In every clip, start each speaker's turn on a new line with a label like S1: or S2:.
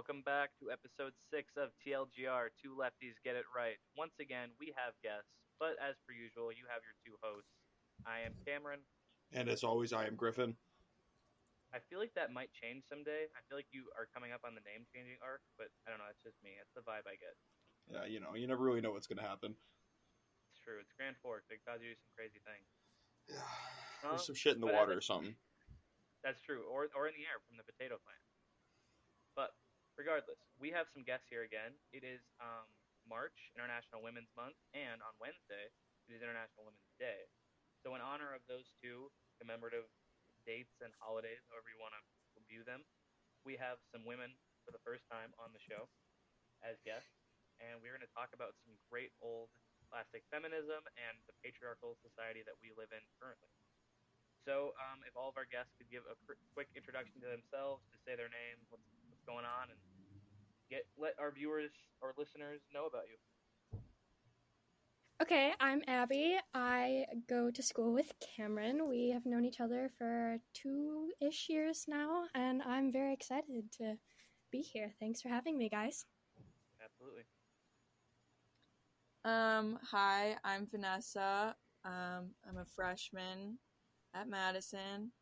S1: Welcome back to episode six of TLGR. Two lefties get it right. Once again, we have guests, but as per usual, you have your two hosts. I am Cameron.
S2: And as always, I am Griffin.
S1: I feel like that might change someday. I feel like you are coming up on the name changing arc, but I don't know. It's just me. It's the vibe I get.
S2: Yeah, you know, you never really know what's going to happen.
S1: It's true. It's Grand Forks. They cause you do some crazy things.
S2: Yeah.
S1: Um,
S2: There's some shit in the water or something.
S1: That's true, or or in the air from the potato plant. Regardless, we have some guests here again. It is um, March, International Women's Month, and on Wednesday it is International Women's Day. So in honor of those two commemorative dates and holidays, however you want to view them, we have some women for the first time on the show as guests, and we're going to talk about some great old classic feminism and the patriarchal society that we live in currently. So, um, if all of our guests could give a quick introduction to themselves, to say their name, what's, what's going on, and get let our viewers or listeners know about you.
S3: Okay, I'm Abby. I go to school with Cameron. We have known each other for two ish years now, and I'm very excited to be here. Thanks for having me, guys.
S1: Absolutely.
S4: Um, hi, I'm Vanessa. Um, I'm a freshman at Madison.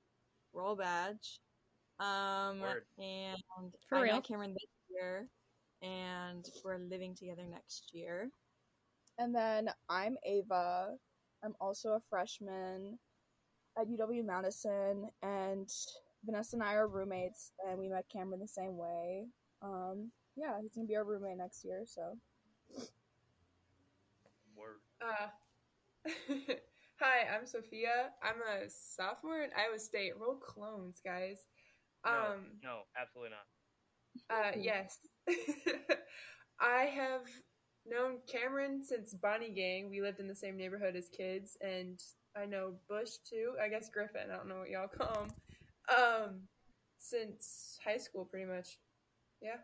S4: Roll badge. Um,
S1: Word.
S4: and
S3: For
S4: I
S3: real?
S4: met Cameron this year, and we're living together next year.
S5: And then I'm Ava. I'm also a freshman at UW Madison, and Vanessa and I are roommates, and we met Cameron the same way. Um, yeah, he's gonna be our roommate next year. So
S1: Word.
S6: Uh, hi, I'm Sophia. I'm a sophomore at Iowa State. Roll clones, guys.
S1: No,
S6: Um,
S1: no, absolutely not.
S6: uh, yes. I have known Cameron since Bonnie Gang. We lived in the same neighborhood as kids, and I know Bush too. I guess Griffin. I don't know what y'all call him. Um, since high school, pretty much. Yeah.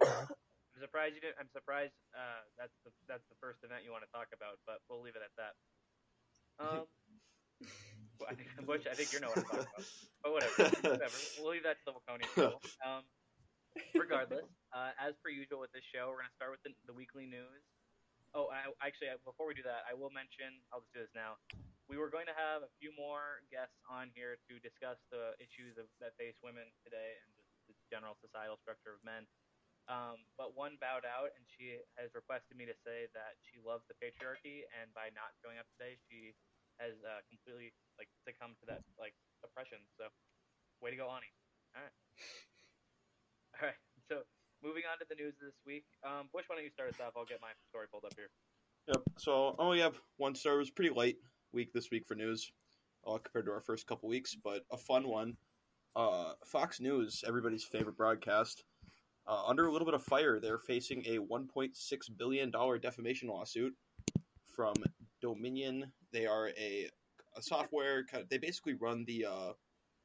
S1: I'm surprised you didn't. I'm surprised uh, that's the that's the first event you want to talk about, but we'll leave it at that. Um, well, I think Bush. I think you know what I'm talking about, but whatever. whatever. We'll leave that to the Waconia. Um, regardless, uh, as per usual with this show, we're gonna start with the, the weekly news. Oh, I, actually, before we do that, I will mention. I'll just do this now. We were going to have a few more guests on here to discuss the issues of, that face women today and just the general societal structure of men. Um, but one bowed out, and she has requested me to say that she loves the patriarchy, and by not showing up today, she has uh, completely like succumbed to that like oppression. So, way to go, Ani. All right, all right. So, moving on to the news this week. Um, Bush, why don't you start us off? I'll get my story pulled up here.
S2: Yep. So I only have one story. It was pretty light week this week for news, uh, compared to our first couple weeks, but a fun one. Uh, Fox News, everybody's favorite broadcast, uh, under a little bit of fire. They're facing a 1.6 billion dollar defamation lawsuit from Dominion. They are a, a software. kind of- They basically run the uh,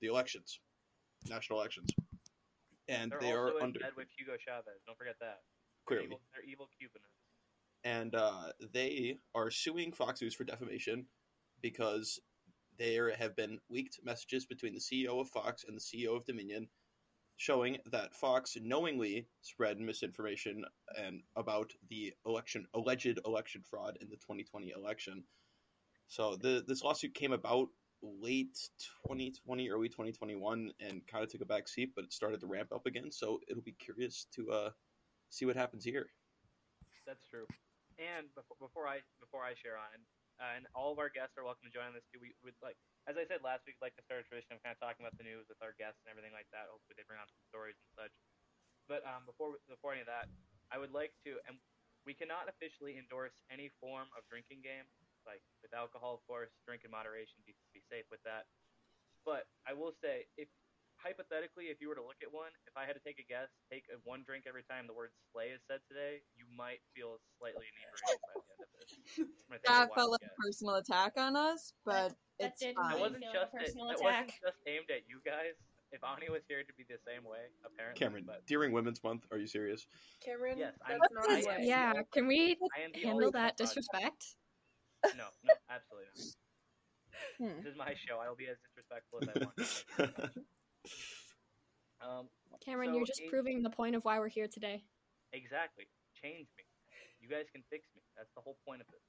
S2: the elections, national elections, and
S1: They're
S2: they
S1: also
S2: are
S1: in
S2: under
S1: bed with Hugo Chavez. Don't forget that. They're
S2: clearly.
S1: evil, they're evil Cubanists.
S2: and uh, they are suing Fox News for defamation because there have been leaked messages between the CEO of Fox and the CEO of Dominion showing that Fox knowingly spread misinformation and about the election alleged election fraud in the 2020 election. So the, this lawsuit came about late 2020, early 2021, and kind of took a back seat, but it started to ramp up again. So it'll be curious to uh, see what happens here.
S1: That's true. And before, before I before I share on, uh, and all of our guests are welcome to join on this too. We would like, as I said last week, like to start a tradition of kind of talking about the news with our guests and everything like that. Hopefully, they bring on some stories and such. But um, before before any of that, I would like to, and we cannot officially endorse any form of drinking game, like with alcohol, of course. Drink in moderation. Safe with that. But I will say, if hypothetically, if you were to look at one, if I had to take a guess, take a one drink every time the word "slay" is said today, you might feel slightly inebriated by the end of it. I'm gonna take a
S4: That felt like
S1: guess.
S4: a personal attack on us, but
S3: That
S4: it's
S3: did
S1: That
S4: fine.
S1: wasn't
S3: feel a
S1: just it.
S3: personal
S1: That wasn't just aimed at you guys. If Ani was here, it'd be the same way, apparently.
S2: Cameron,
S1: but
S2: during Women's Month, are you serious?
S6: Cameron,
S1: Yes, I'm-
S6: that's not
S1: I am-
S3: Yeah, can we
S1: I am the
S3: handle that
S1: one-
S3: disrespect?
S1: No, no, absolutely not.
S5: Hmm.
S1: This is my show. I will be as disrespectful as I want. Um,
S3: Cameron,
S1: So
S3: you're just
S1: it-
S3: proving the point of why we're here today.
S1: Exactly. Change me. You guys can fix me. That's the whole point of this.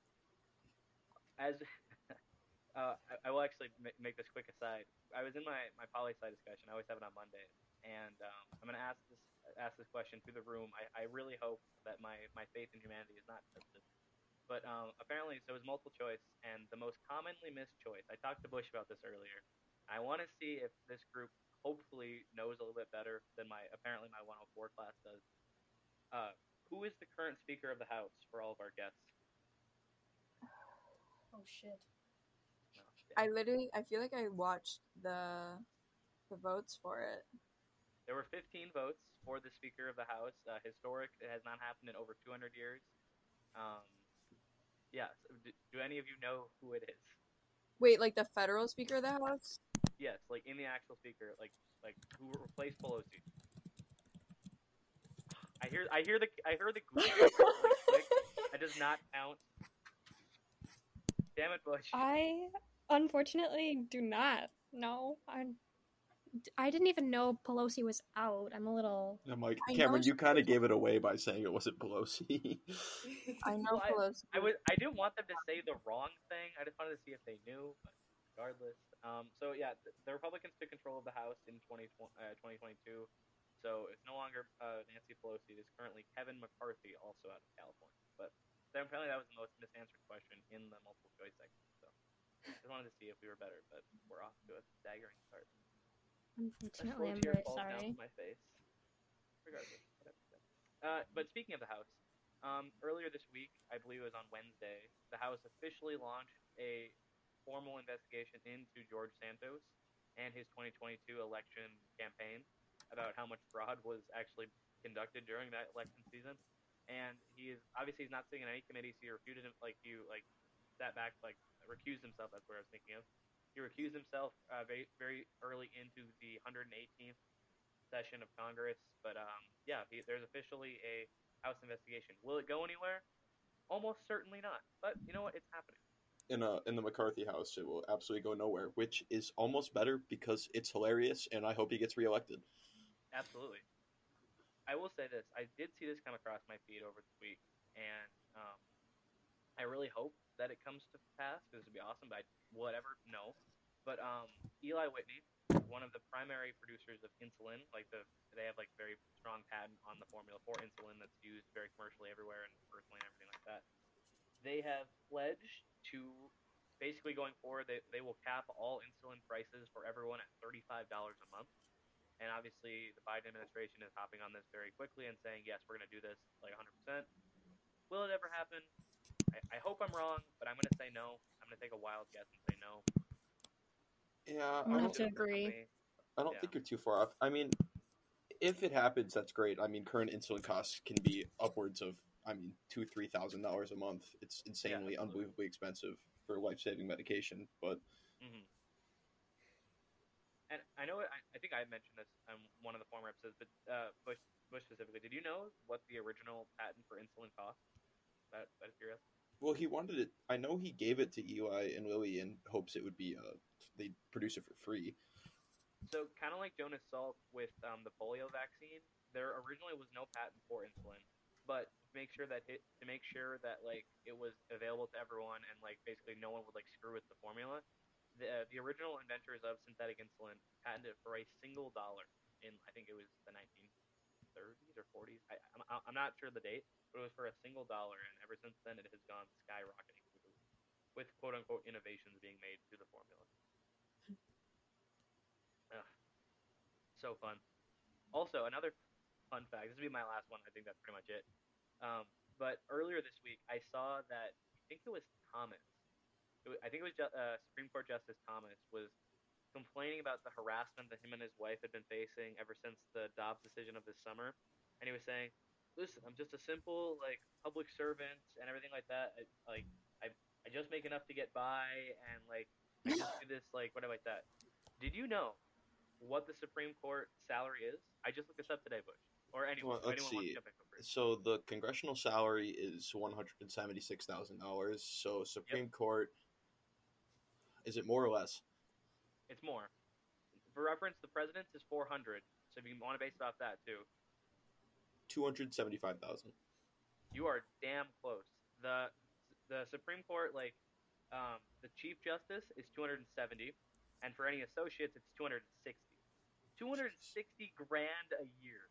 S1: As uh, I, I will actually ma- make this quick aside. I was in my my poli sci discussion. I always have it on Monday, and um, I'm going to ask this ask this question through the room. I, I really hope that my my faith in humanity is not tested. But um, apparently, so it was multiple choice, and the most commonly missed choice. I talked to Bush about this earlier. I want to see if this group hopefully knows a little bit better than my apparently my 104 class does. Uh, who is the current Speaker of the House for all of our guests?
S3: Oh shit.
S1: No,
S4: I literally, I feel like I watched the the votes for it.
S1: There were 15 votes for the Speaker of the House. Uh, historic. It has not happened in over 200 years. Um, yeah. So do, do any of you know who it is?
S4: Wait, like the federal speaker of the house?
S1: Yes, like in the actual speaker, like like who replaced Pelosi? I hear I hear the I hear the Google like, click. That does not count. Damn it, Bush.
S3: I unfortunately do not know. I I didn't even know Pelosi was out. I'm a little.
S2: I'm like,
S4: I
S2: Cameron, you kind of gave it away by saying it wasn't Pelosi.
S4: I know
S1: Well,
S4: Pelosi.
S1: I was I didn't want them to say the wrong thing. I just wanted to see if they knew. But regardless, um, so yeah, the, the Republicans took control of the House in 20, uh, 2022. So it's no longer uh, Nancy Pelosi. It is currently Kevin McCarthy, also out of California. But then apparently that was the most misanswered question in the multiple choice section. So I just wanted to see if we were better, but we're off to a staggering start.
S3: Unfortunately, I'm very sorry.
S1: my face. Regardless. Uh, but speaking of the House, um, earlier this week, I believe it was on Wednesday, the House officially launched a formal investigation into George Santos and his 2022 election campaign about how much fraud was actually conducted during that election season. And he is obviously he's not sitting in any committees. He refuted him, like he like sat back, like recused himself. That's what I was thinking of. He recused himself uh, very very early into the 118th session of Congress. But um, yeah, he, there's officially a House investigation. Will it go anywhere? Almost certainly not. But you know what? It's happening.
S2: in a in the McCarthy house, it will absolutely go nowhere, which is almost better because it's hilarious, and I hope he gets reelected.
S1: Absolutely. I will say this: I did see this come across my feed over the week, and um, I really hope that it comes to pass because it'd be awesome. But I, whatever, no. But um, Eli Whitney, one of the primary producers of insulin, like the they have like very strong patent on the formula for insulin that's used very commercially everywhere and personally and everything like that. They have pledged to basically going forward. They they will cap all insulin prices for everyone at thirty five dollars a month. And obviously, the Biden administration is hopping on this very quickly and saying, yes, we're going to do this like 100%. Will it ever happen? I, I hope I'm wrong, but I'm going to say no. I'm going to take a wild guess and say no.
S2: Yeah,
S3: I'm
S2: I
S3: gonna have to agree.
S1: me.
S2: I don't
S1: yeah.
S2: think you're too far off. I mean, if it happens, that's great. I mean, current insulin costs can be upwards of, I mean, two three thousand dollars a month. It's insanely,
S1: absolutely.
S2: unbelievably expensive for life saving medication. But
S1: hmm And I know, I, I think I mentioned this on one of the former episodes, but uh, Bush, Bush specifically, did you know what the original patent for insulin cost? That, that is curious.
S2: Well, he wanted it. I know he gave it to Eli and Lily in hopes it would be uh they produce it for free.
S1: So kind of like Jonas Salk with um, the polio vaccine, there originally was no patent for insulin, but to make sure that it, to make sure that like it was available to everyone and like basically no one would like screw with the formula, the uh, the original inventors of synthetic insulin patented it for a single dollar in I think it was the 1930s or 40s. I, I'm I'm not sure the date, but it was for a single dollar, and ever since then it has gone skyrocketing with, with quote unquote innovations being made to the formula. Ugh. So fun. Also, another fun fact. This will be my last one. I think that's pretty much it. Um, but earlier this week, I saw that I think it was Thomas. It was, I think it was uh, Supreme Court Justice Thomas was complaining about the harassment that him and his wife had been facing ever since the Dobbs decision of this summer, and he was saying, "Listen, I'm just a simple like public servant and everything like that. I, like I I just make enough to get by, and like I just do this like whatever like that." Did you know what the Supreme Court salary is? I just looked this up today, Bush. Or anyone.
S2: Well, let's
S1: anyone wants
S2: see.
S1: to jump in.
S2: So the congressional salary is one hundred and seventy six thousand dollars. So Supreme Court, is it more or less?
S1: It's more. for reference, the president's is 400. So if you want to base it off that too,
S2: Two hundred seventy-five thousand.
S1: you are damn close. The the Supreme Court, like, um, the Chief Justice is 270, and for any associates, it's 260. 260 grand a year.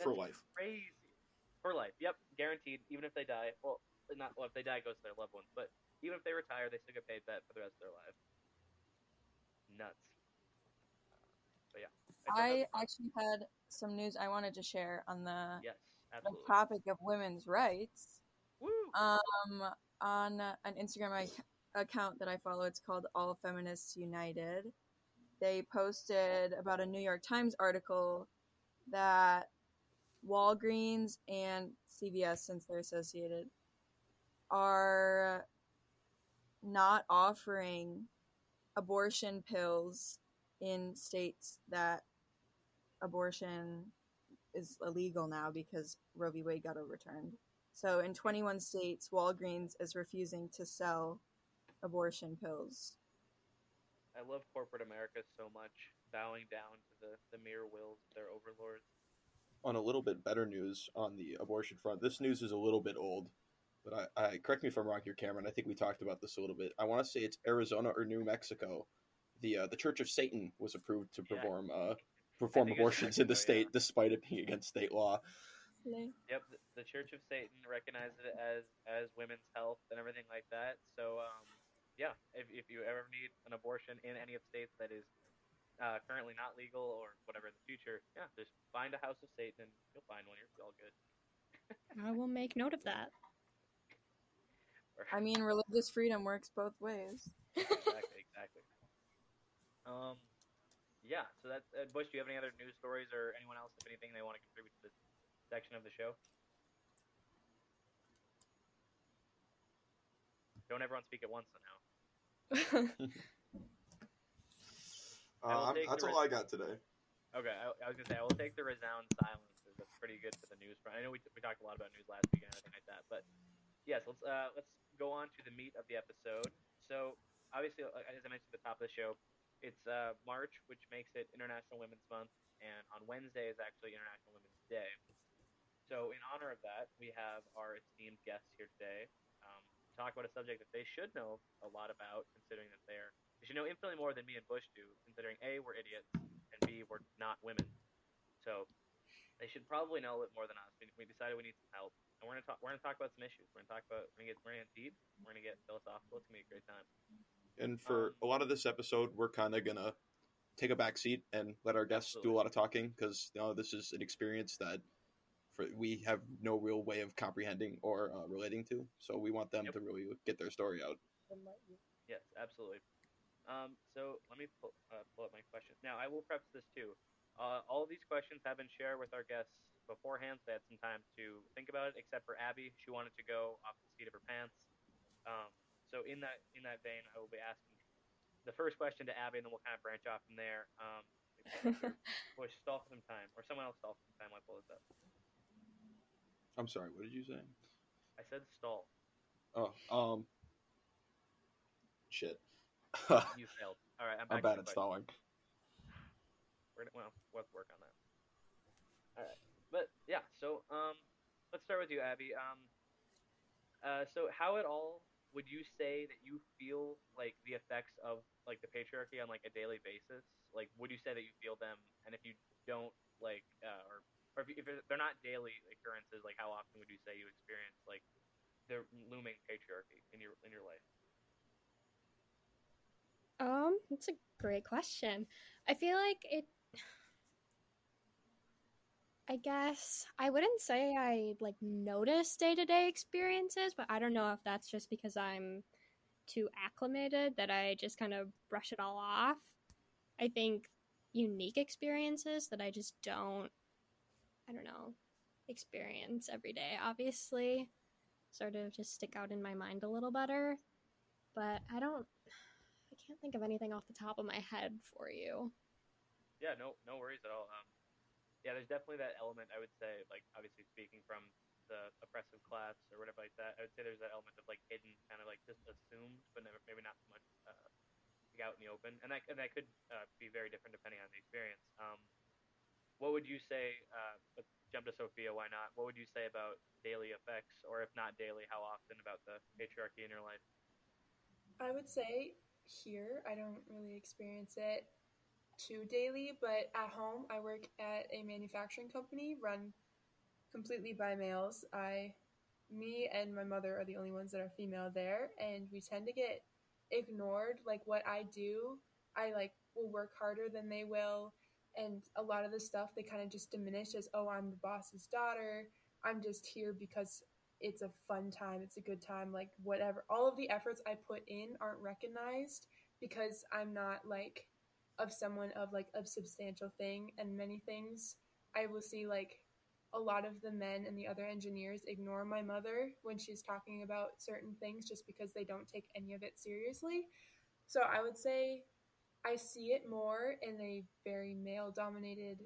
S2: For life.
S1: Crazy. For life. Yep, guaranteed. Even if they die, well, not well, if they die, it goes to their loved ones. But even if they retire, they still get paid that for the rest of their lives. Nuts. But yeah. that
S4: I actually had some news I wanted to share on the,
S1: Yes,
S4: the topic of women's rights.
S1: Woo!
S4: Um, on an Instagram ac- account that I follow, it's called All Feminists United. They posted about a New York Times article that Walgreens and CVS, since they're associated, are not offering abortion pills in states that abortion is illegal now because Roe v. Wade got overturned. So in 21 states, Walgreens is refusing to sell abortion pills.
S1: I love corporate America so much, bowing down to the, the mere wills of their overlords.
S2: On a little bit better news on the abortion front, this news is a little bit old, but I, I correct me if I'm wrong here, Cameron. I think we talked about this a little bit. I want to say it's Arizona or New Mexico. The uh, the Church of Satan was approved to
S1: Yeah.
S2: perform uh, perform
S1: think it's
S2: abortions in the
S1: Mexico, yeah.
S2: state, despite it being against state law.
S1: Yep, the, the Church of Satan recognizes it as as women's health and everything like that. So, um, yeah, if, if you ever need an abortion in any of the states that is uh, currently not legal or whatever in the future, yeah, just find a House of Satan and you'll find one. You're all good.
S3: I will make note of that.
S1: Or-
S4: I mean, religious freedom works both ways.
S1: exactly, exactly. Um, yeah. So that's uh, Bush. Do you have any other news stories or anyone else, if anything, they want to contribute to this section of the show? Don't everyone speak at once now. I will
S2: Uh, that's
S1: the
S2: all I got today.
S1: Okay, I, I was gonna say I will take the resound silence. That's pretty good for the news front. I know we, we talked a lot about news last week and everything like that, but yes, let's uh, let's go on to the meat of the episode. So obviously, as I mentioned at the top of the show, it's uh, March, which makes it International Women's Month, and on Wednesday is actually International Women's Day. So in honor of that, we have our esteemed guests here today um, to talk about a subject that they should know a lot about, considering that they're they should know infinitely more than me and Bush do, considering a we're idiots and b we're not women. So they should probably know a little more than us. We, we decided we need some help, and we're gonna talk. We're gonna talk about some issues. We're gonna talk about. We're gonna get. We're gonna get deep. We're gonna get philosophical. It's gonna be a great time.
S2: And for
S1: Um,
S2: a lot of this episode, we're kind of gonna take a back seat and let our guests do a lot of talking because you know this is an experience that for, we have no real way of comprehending or uh, relating to. So we want them
S1: Yep.
S2: to really get their story out.
S1: Yes, absolutely. Um, so let me pull, uh, pull up my questions. Now, I will preface this too. Uh, all of these questions have been shared with our guests beforehand, so they had some time to think about it. Except for Abby, she wanted to go off the seat of her pants. Um, so in that in that vein, I will be asking the first question to Abby, and then we'll kind of branch off from there. Um, Bush, stall for some time, or someone else stall for some time. while I pull this up.
S2: I'm sorry, what did you say?
S1: I said stall.
S2: Oh, um, shit.
S1: You failed. All right, I'm
S2: I'm bad at
S1: the
S2: stalling.
S1: We're gonna, well, we'll have to work on that. All right, but yeah. So um, let's start with you, Abby. Um, uh, so how at all would you say that you feel like the effects of like the patriarchy on like a daily basis? Like, would you say that you feel them? And if you don't, like, uh, or or if, if they're not daily occurrences, like how often would you say you experience like the looming patriarchy in your in your life?
S3: Um, that's a great question. I feel like it. I guess I wouldn't say I like notice day to day experiences, but I don't know if that's just because I'm too acclimated that I just kind of brush it all off. I think unique experiences that I just don't, I don't know, experience every day, obviously, sort of just stick out in my mind a little better. But I don't, I can't think of anything off the top of my head for you.
S1: Yeah, no, no worries at all. Um, yeah, there's definitely that element. I would say, like obviously speaking from the oppressive class or whatever like that, I would say there's that element of like hidden, kind of like just assumed, but never, maybe not so much uh, out in the open, and that and that could uh, be very different depending on the experience. Um, what would you say? Uh, jump to Sophia. Why not? What would you say about daily effects, or if not daily, how often about the patriarchy in your life?
S6: I would say here I don't really experience it too daily, but at home I work at a manufacturing company run completely by males. I me and my mother are the only ones that are female there and we tend to get ignored like what I do. I like will work harder than they will and a lot of the stuff they kind of just diminish as oh I'm the boss's daughter. I'm just here because it's a fun time, it's a good time, like whatever. All of the efforts I put in aren't recognized because I'm not like of someone of like a substantial thing and many things. I will see like a lot of the men and the other engineers ignore my mother when she's talking about certain things just because they don't take any of it seriously. So I would say I see it more in a very male dominated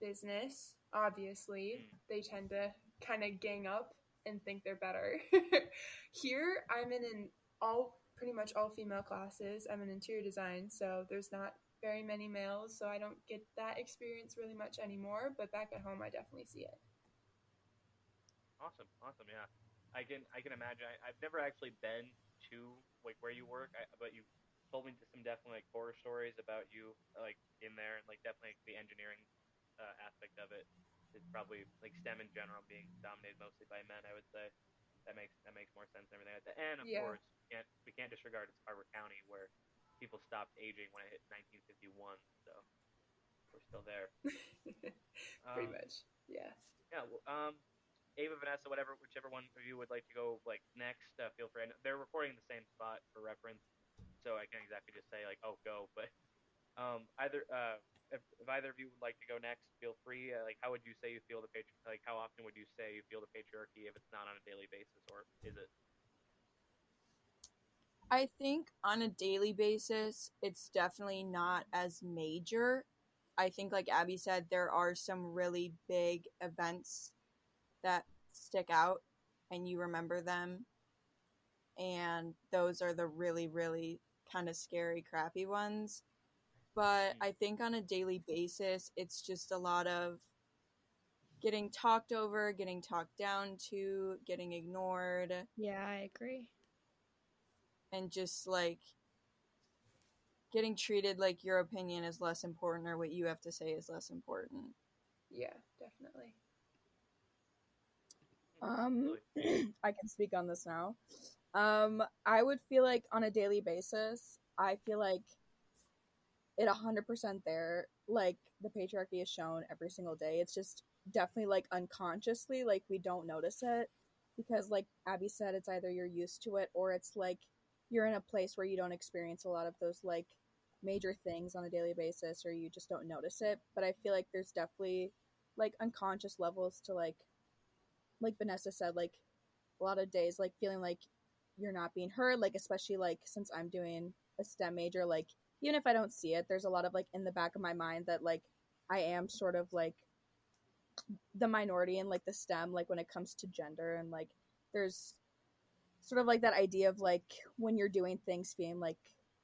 S6: business. Obviously, hmm. they tend to kind of gang up and think they're better. Here, I'm in an all pretty much all female classes. I'm in interior design, so there's not very many males, so I don't get that experience really much anymore. But back at home, I definitely see it.
S1: Awesome, awesome, yeah. I can I can imagine. I, I've never actually been to like where you work, I, but you told me to some definitely like horror stories about you like in there, and like definitely the engineering uh, aspect of it. it is probably like STEM in general being dominated mostly by men. I would say that makes that makes more sense and everything like that. And of
S6: Yeah.
S1: course, we can't we can't disregard it's Carver County where people stopped aging when it hit 1951, so we're still there.
S6: pretty
S1: Um,
S6: much, yeah.
S1: Yeah. well, Um, Ava, Vanessa, whatever, whichever one of you would like to go like next, uh, feel free. They're recording in the same spot for reference, so I can't exactly just say like, "Oh, go." But um, either uh, if, if either of you would like to go next, feel free. Uh, like, how would you say you feel the patri- Like, how often would you say you feel the patriarchy if it's not on a daily basis, or is it?
S4: I think on a daily basis, it's definitely not as major. I think, like Abby said, there are some really big events that stick out and you remember them. And those are the really, really kind of scary, crappy ones. But I think on a daily basis, it's just a lot of getting talked over, getting talked down to, getting ignored
S3: Yeah, I agree.
S4: and just like getting treated like your opinion is less important or what you have to say is less important.
S6: Yeah, definitely.
S5: Um, I can speak on this now. Um, I would feel like on a daily basis, I feel like it 100% there. Like the patriarchy is shown every single day. It's just definitely like unconsciously, like we don't notice it because, like Abby said, it's either you're used to it or it's like you're in a place where you don't experience a lot of those like major things on a daily basis or you just don't notice it. But I feel like there's definitely like unconscious levels to like like Vanessa said, like a lot of days, like feeling like you're not being heard, like especially like since I'm doing a STEM major, like even if I don't see it, there's a lot of like in the back of my mind that like I am sort of like the minority in like the STEM, like when it comes to gender and like there's sort of like that idea of like when you're doing things being like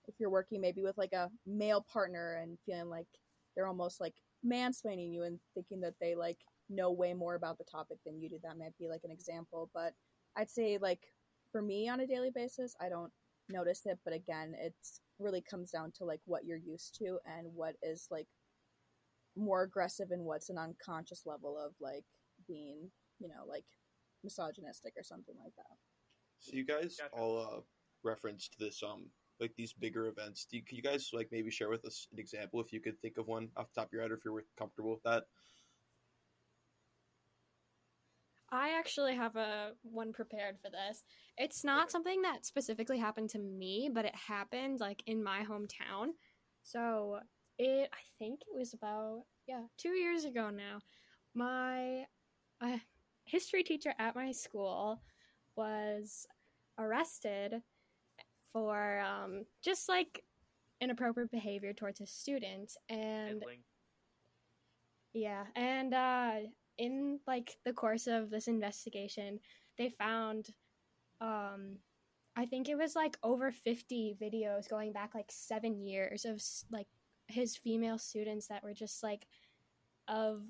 S5: if you're working maybe with like a male partner and feeling like they're almost like mansplaining you and thinking that they like know way more about the topic than you do. That might be like an example, but I'd say like for me on a daily basis, I don't notice it, but again, it's really comes down to like what you're used to and what is like more aggressive and what's an unconscious level of like being, you know, like misogynistic or something like that.
S2: So you guys
S1: Gotcha.
S2: all uh, referenced this um like these bigger events. Do you, could you guys like maybe share with us an example if you could think of one off the top of your head or if you're comfortable with that?
S3: I actually have a one prepared for this. It's not
S1: Okay.
S3: something that specifically happened to me, but it happened like in my hometown. So it, I think it was about yeah two years ago now. My uh, history teacher at my school was arrested for um, just like inappropriate behavior towards a student, and
S1: Handling?
S3: yeah, and uh, in like the course of this investigation, they found, um, I think it was like over fifty videos going back like seven years of like his female students that were just like of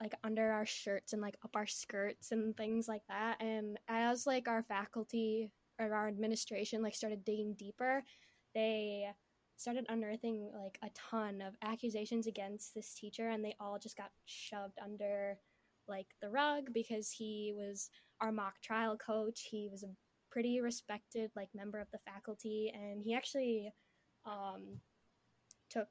S3: like under our shirts and like up our skirts and things like that. And as like our faculty or our administration like started digging deeper, they started unearthing like a ton of accusations against this teacher and they all just got shoved under like the rug because he was our mock trial coach. He was a pretty respected like member of the faculty and he actually um, took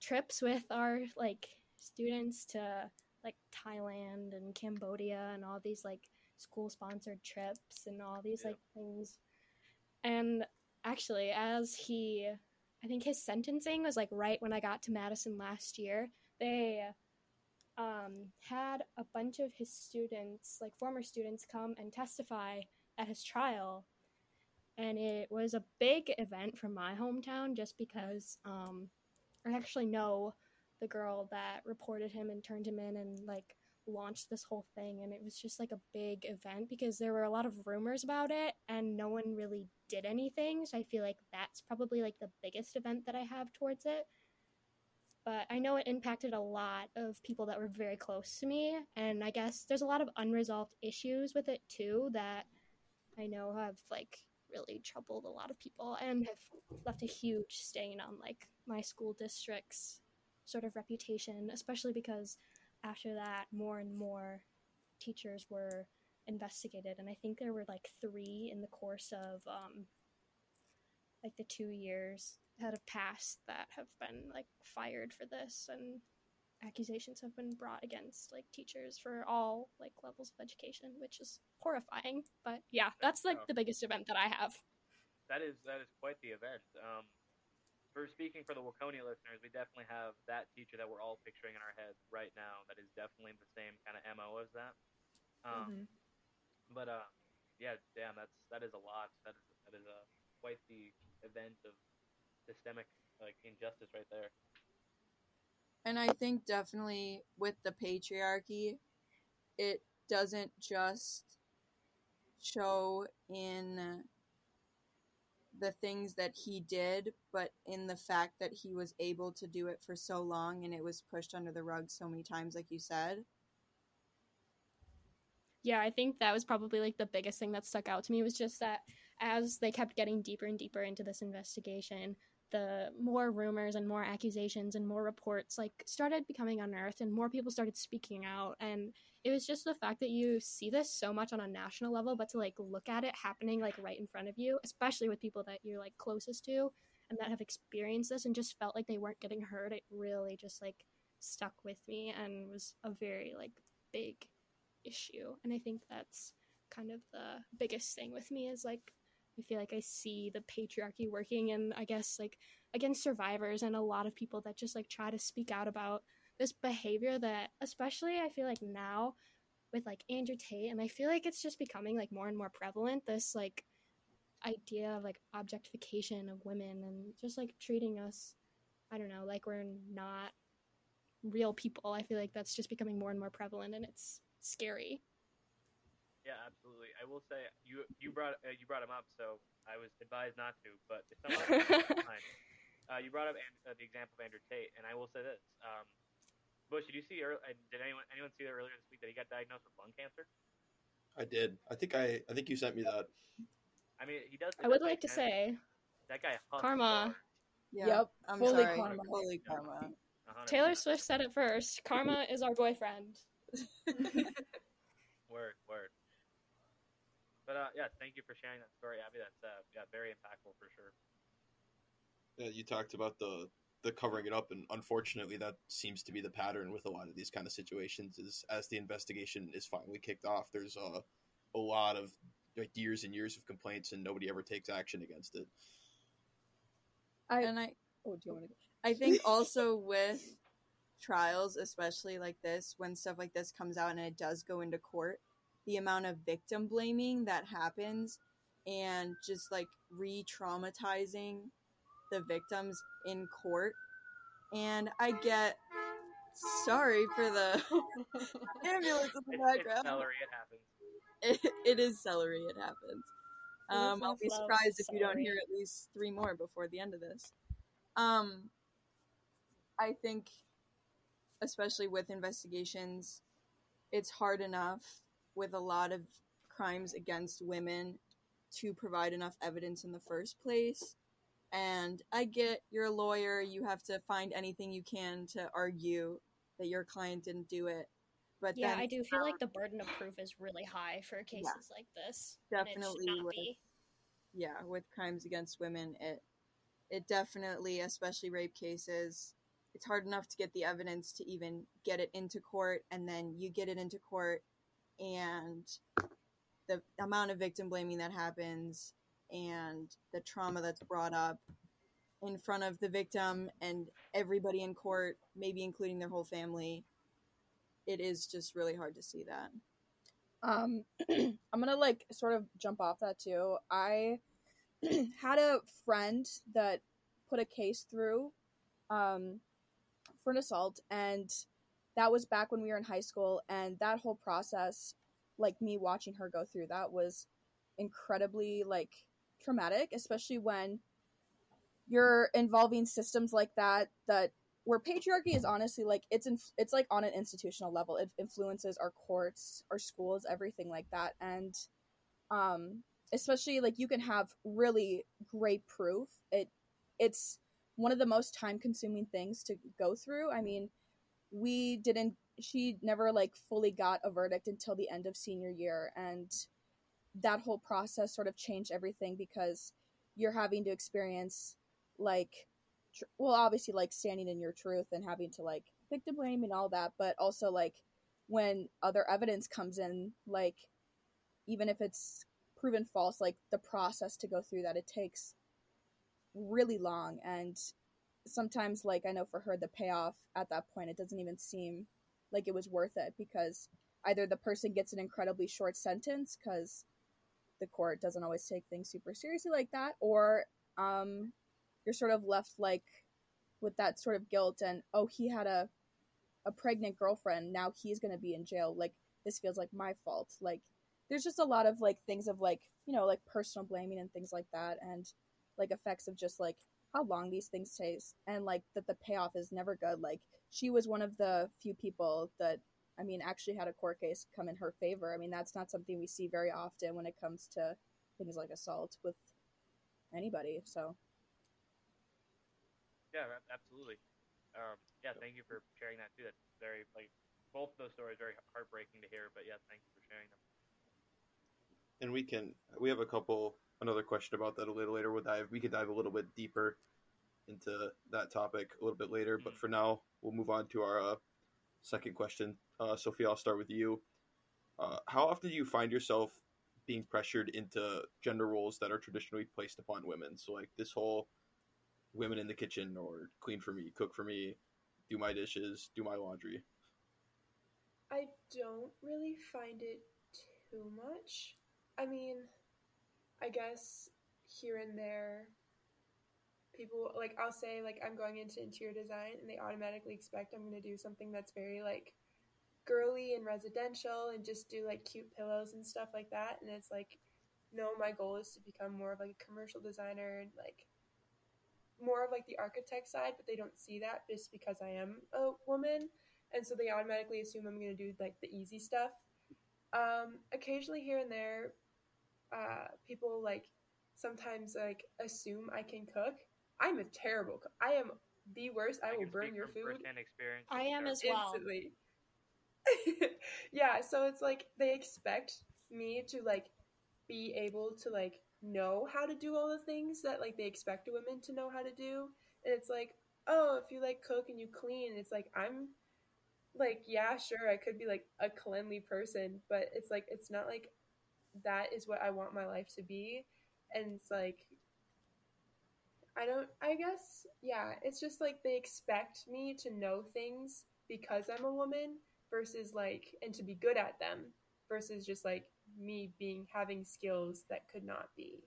S3: trips with our like students to like Thailand and Cambodia and all these like school sponsored trips and all these
S1: Yep.
S3: like things. And actually as he I think his sentencing was like right when I got to Madison last year. They um, had a bunch of his students, like former students, come and testify at his trial. And it was a big event from my hometown just because um, I actually know the girl that reported him and turned him in and like launched this whole thing. And it was just like a big event because there were a lot of rumors about it and no one really did anything. So I feel like that's probably like the biggest event that I have towards it but I know it impacted a lot of people that were very close to me. And I guess there's a lot of unresolved issues with it too that I know have like really troubled a lot of people and have left a huge stain on like my school district's sort of reputation, especially because after that, more and more teachers were investigated. And I think there were like three in the course of um, like the two years that a past that have been like fired for this and accusations have been brought against like teachers for all like levels of education which is horrifying but yeah that's like the biggest event that i have
S1: That is that is quite the event. Um, for speaking for the Waconia listeners, we definitely have that teacher that we're all picturing in our heads right now. That is definitely the same kind of mo as that. Um,
S6: Mhm.
S1: But uh, yeah, damn, that's that is a lot. That is that is a quite the event of systemic like injustice right there.
S4: And I think definitely with the patriarchy, it doesn't just show in the things that he did, but in the fact that he was able to do it for so long and it was pushed under the rug so many times, like you said.
S3: yeah i think that was probably like the biggest thing that stuck out to me was just that as they kept getting deeper and deeper into this investigation the more rumors and more accusations and more reports like started becoming unearthed and more people started speaking out. And it was just the fact that you see this so much on a national level but to like look at it happening like right in front of you especially with people that you're like closest to and that have experienced this and just felt like they weren't getting heard it really just like stuck with me and was a very like big issue. And i think that's kind of the biggest thing with me is like i feel like i see the patriarchy working and i guess like against survivors and a lot of people that just like try to speak out about this behavior that especially i feel like now with like andrew tate and i feel like it's just becoming like more and more prevalent this like idea of like objectification of women and just like treating us i don't know like we're not real people. I feel like that's just becoming more and more prevalent and it's scary
S1: Yeah, absolutely. I will say you you brought uh, you brought him up, so I was advised not to. But if someone. Uh, you brought up An- uh, the example of Andrew Tate, and I will say this: um, Bush, did you see? ear- uh, Did anyone anyone see that earlier this week that he got diagnosed with lung cancer?
S2: I did. I think I I think you sent me that.
S1: I mean, he does.
S3: i would like to say
S1: that guy.
S3: Karma.
S4: Yeah,
S5: Yep,
S4: I'm
S5: fully
S4: sorry.
S5: karma.
S4: Fully karma.
S1: A hundred
S3: taylor swift said it first karma is our boyfriend
S1: Word, word. But uh, yeah, thank you for sharing that story, Abby. That's uh, yeah, very impactful for sure.
S2: Yeah, you talked about the the covering it up, and unfortunately, that seems to be the pattern with a lot of these kind of situations. Is as the investigation is finally kicked off, there's a a lot of like years and years of complaints, and nobody ever takes action against it.
S5: I
S4: And I
S5: oh, do you want to?
S4: I think also with trials, especially like this, when stuff like this comes out and it does go into court, the amount of victim blaming that happens and just like re traumatizing the victims in court. And I get sorry for the ambulance in the
S1: It's, it's
S4: background.
S1: celery. It happens.
S4: It, it is celery, it happens. Um, I'll be surprised if you don't hear at least three more before the end of this. Um, I think especially with investigations, it's hard enough with a lot of crimes against women to provide enough evidence in the first place. And I get you're a lawyer, you have to find anything you can to argue that your client didn't do it. But
S3: yeah,
S4: then
S3: I do feel like the burden of proof is really high for cases like this. and it should
S4: Definitely
S3: be.
S4: yeah, with crimes against women, it it definitely, especially rape cases, it's hard enough to get the evidence to even get it into court, and then you get it into court, and the amount of victim blaming that happens, and the trauma that's brought up in front of the victim and everybody in court, maybe including their whole family, it is just really hard to see that.
S5: Um, I'm gonna like sort of jump off that too. I had a friend that put a case through um, for an assault, and that was back when we were in high school. And that whole process, like me watching her go through that, was incredibly like traumatic, especially when you're involving systems like that that where patriarchy is honestly like it's in, it's like on an institutional level it influences our courts our schools everything like that and um especially like you can have really great proof it it's one of the most time consuming things to go through i mean we didn't she never like fully got a verdict until the end of senior year and that whole process sort of changed everything because you're having to experience like tr- well obviously like standing in your truth and having to like pick the blame and all that but also like when other evidence comes in like even if it's proven false like the process to go through that it takes really long and sometimes like i know for her the payoff at that point it doesn't even seem like it was worth it because either the person gets an incredibly short sentence because the court doesn't always take things super seriously like that or um you're sort of left like with that sort of guilt and oh he had a a pregnant girlfriend now he's going to be in jail. Like this feels like my fault. Like there's just a lot of like things of like you know like personal blaming and things like that and like effects of just like how long these things take and like that the payoff is never good like she was one of the few people that i mean actually had a court case come in her favor i mean that's not something we see very often when it comes to things like assault with anybody so
S1: Yeah, absolutely. Um, yeah, thank you for sharing that too. That's very like both of those stories very heartbreaking to hear. But yeah, thank you for sharing them.
S2: and we can we have a couple another question about that a little later. We'll dive we could dive a little bit deeper into that topic a little bit later but for now we'll move on to our uh, second question. Uh, sophia i'll start with you. Uh, how often do you find yourself being pressured into gender roles that are traditionally placed upon women? So like this whole women in the kitchen or clean for me cook for me do my dishes do my laundry.
S6: I don't really find it too much. I mean, I guess here and there, people like I'll say like I'm going into interior design, and they automatically expect I'm going to do something that's very like girly and residential, and just do like cute pillows and stuff like that. And it's like, no, my goal is to become more of like a commercial designer and like more of like the architect side, but they don't see that just because I am a woman and so they automatically assume I'm going to do like the easy stuff. Um, occasionally, here and there, uh, people like sometimes like assume I can cook. I'm a terrible cook. I am the worst. I, will burn your food
S1: experience.
S3: I am as well.
S6: instantly. yeah, so it's like they expect me to like be able to like know how to do all the things that like they expect a women to know how to do. And it's like, oh, if you like cook and you clean, it's like I'm like, yeah, sure, I could be like a cleanly person, but it's like it's not like that is what I want my life to be. And it's like I don't I guess yeah, it's just like they expect me to know things because I'm a woman versus like and to be good at them versus just like me being having skills that could not be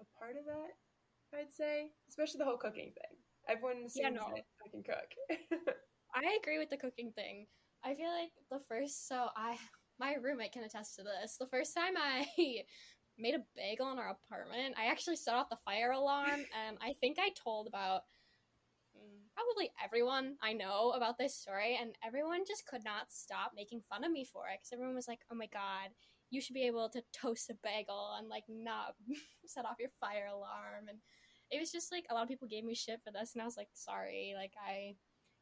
S6: a part of that, I'd say. Especially the whole cooking thing. Everyone assumes
S3: Yeah, no.
S6: I can cook.
S3: I agree with the cooking thing. I feel like the first so I my roommate can attest to this. The first time I made a bagel in our apartment, I actually set off the fire alarm and I think I told about mm, probably everyone I know about this story, and everyone just could not stop making fun of me for it because everyone was like, "Oh my god, you should be able to toast a bagel and like not set off your fire alarm." And it was just like a lot of people gave me shit for this, and I was like, "Sorry, like I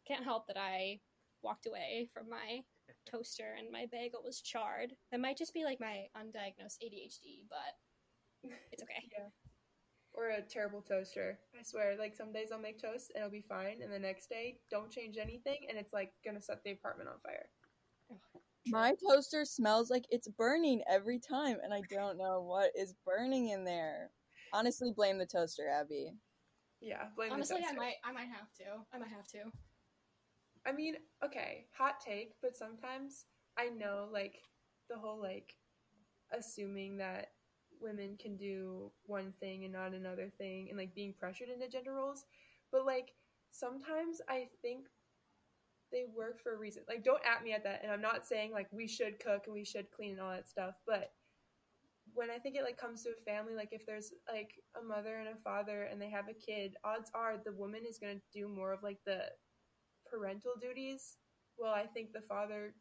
S3: can't help that I walked away from my toaster and my bagel was charred. That might just be like my undiagnosed ADHD, but it's okay."
S6: Yeah. Or a terrible toaster. I swear, like some days I'll make toast and it'll be fine, and the next day don't change anything, and it's like gonna set the apartment on fire.
S4: My toaster smells like it's burning every time, and I don't know what is burning in there. Honestly, blame the toaster, Abby.
S6: Yeah, blame
S3: Honestly,
S6: the
S3: I might, I might have to. I might have to.
S6: I mean, okay, hot take, but sometimes I know like the whole like assuming that women can do one thing and not another thing and like being pressured into gender roles, but like sometimes I think they work for a reason. Like don't at me at that and I'm not saying like we should cook and we should clean and all that stuff, but when I think it like comes to a family, like if there's like a mother and a father and they have a kid, odds are the woman is gonna do more of like the parental duties. Well, I think the father,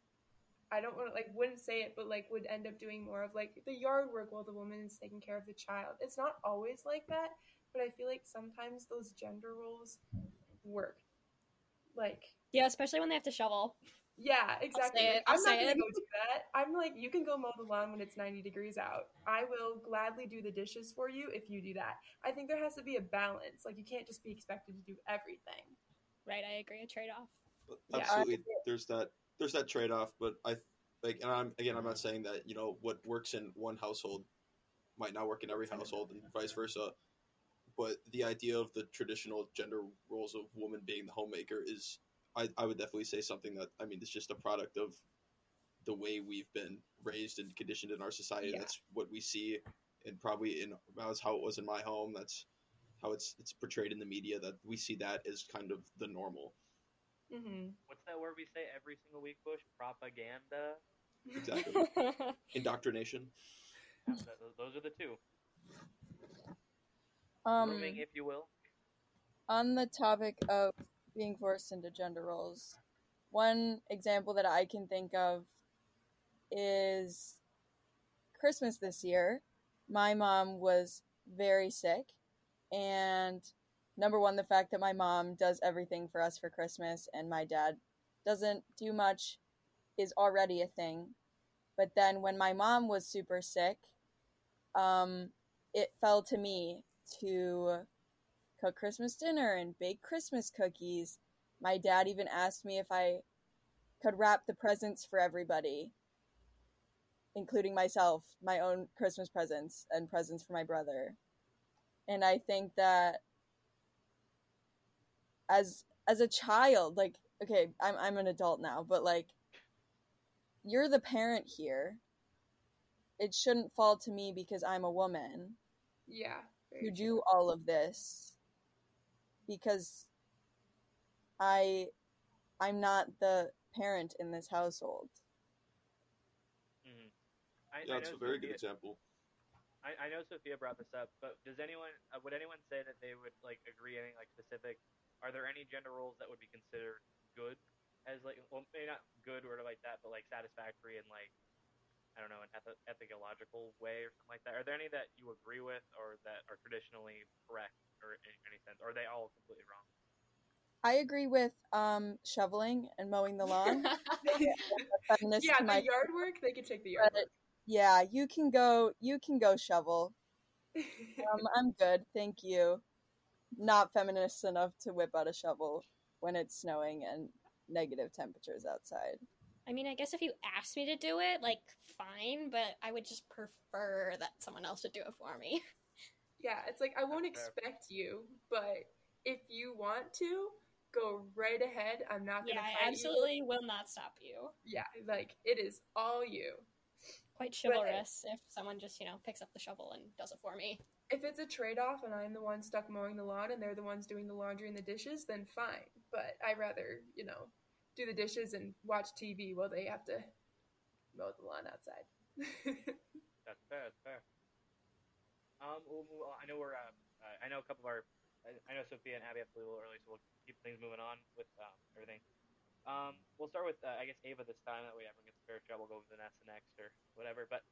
S6: I don't want to like wouldn't say it, but like would end up doing more of like the yard work while the woman is taking care of the child. It's not always like that, but I feel like sometimes those gender roles work. Like
S3: Yeah, especially when they have to shovel.
S6: yeah, exactly.
S3: say it.
S6: Like,
S3: I'll
S6: I'm not gonna
S3: it.
S6: go do that. I'm like, you can go mow the lawn when it's 90 degrees out. I will gladly do the dishes for you if you do that. I think there has to be a balance. Like, you can't just be expected to do everything.
S3: Right, I agree. A trade off.
S2: But
S6: Yeah.
S2: absolutely there's that there's that trade-off but i like and i'm again i'm not saying that you know what works in one household might not work in every household and vice versa but the idea of the traditional gender roles of woman being the homemaker is i, I would definitely say something that i mean it's just a product of the way we've been raised and conditioned in our society
S6: Yeah.
S2: that's what we see and probably in that's how it was in my home that's how it's it's portrayed in the media that we see that as kind of the normal
S6: Mm-hmm.
S1: What's that word we say every single week, Bush? Propaganda.
S2: exactly indoctrination
S1: Yeah, th- th- those are the two.
S4: Um,
S1: Grooming, if you will.
S4: on the topic of being forced into gender roles, one example that I can think of is Christmas this year. My mom was very sick, and number one, the fact that my mom does everything for us for Christmas and my dad doesn't do much is already a thing. But then when my mom was super sick, um, it fell to me to cook Christmas dinner and bake Christmas cookies. My dad even asked me if I could wrap the presents for everybody, including myself, my own Christmas presents and presents for my brother. And I think that as as a child, like okay, I'm I'm an adult now, but like you're the parent here. It shouldn't fall to me because I'm a woman
S6: Yeah. very
S4: to do all of this because I I'm not the parent in this household.
S1: hmm I,
S2: yeah
S1: I
S2: it's a very good
S1: Sofia,
S2: example
S1: I, I know Sofia brought this up, but does anyone uh, would anyone say that they would like agree any like specific? Are there any gender roles that would be considered good as like well maybe not good or like that, but like satisfactory and like I don't know an eth- ethicological way or something like that? Are there any that you agree with or that are traditionally correct or in any sense? Or are they all completely wrong?
S4: I agree with um shoveling and mowing the lawn.
S6: Yeah, the yard work, they can take the yard
S4: But- yeah, you can go you can go shovel. Um, I'm good, thank you. Not feminist enough to whip out a shovel when it's snowing and negative temperatures outside.
S3: I mean, I guess if you asked me to do it, like, fine, but I would just prefer that someone else would do it for me.
S6: yeah, it's like I won't expect you, but if you want to, go right ahead. I'm not gonna
S3: Yeah,
S6: fight
S3: I
S6: you.
S3: absolutely will not stop you.
S6: Yeah, like it is all you.
S3: Quite
S6: But-
S3: chivalrous if someone just, you know, picks up the shovel and does it for me.
S6: If it's a trade off and I'm the one stuck mowing the lawn and they're the ones doing the laundry and the dishes, then fine. But I rather, you know, do the dishes and watch TV while they have to mow the lawn outside.
S1: That's fair. That's fair. Um, we'll move on. I know we're. Uh, uh, I know a couple of our I, I know Sofia and Abby have to leave a little early, so we'll keep things moving on with um, everything. Um, we'll start with uh, I guess Ava this time. That way everyone gets a fair shot. We'll go with Vanessa next or whatever. But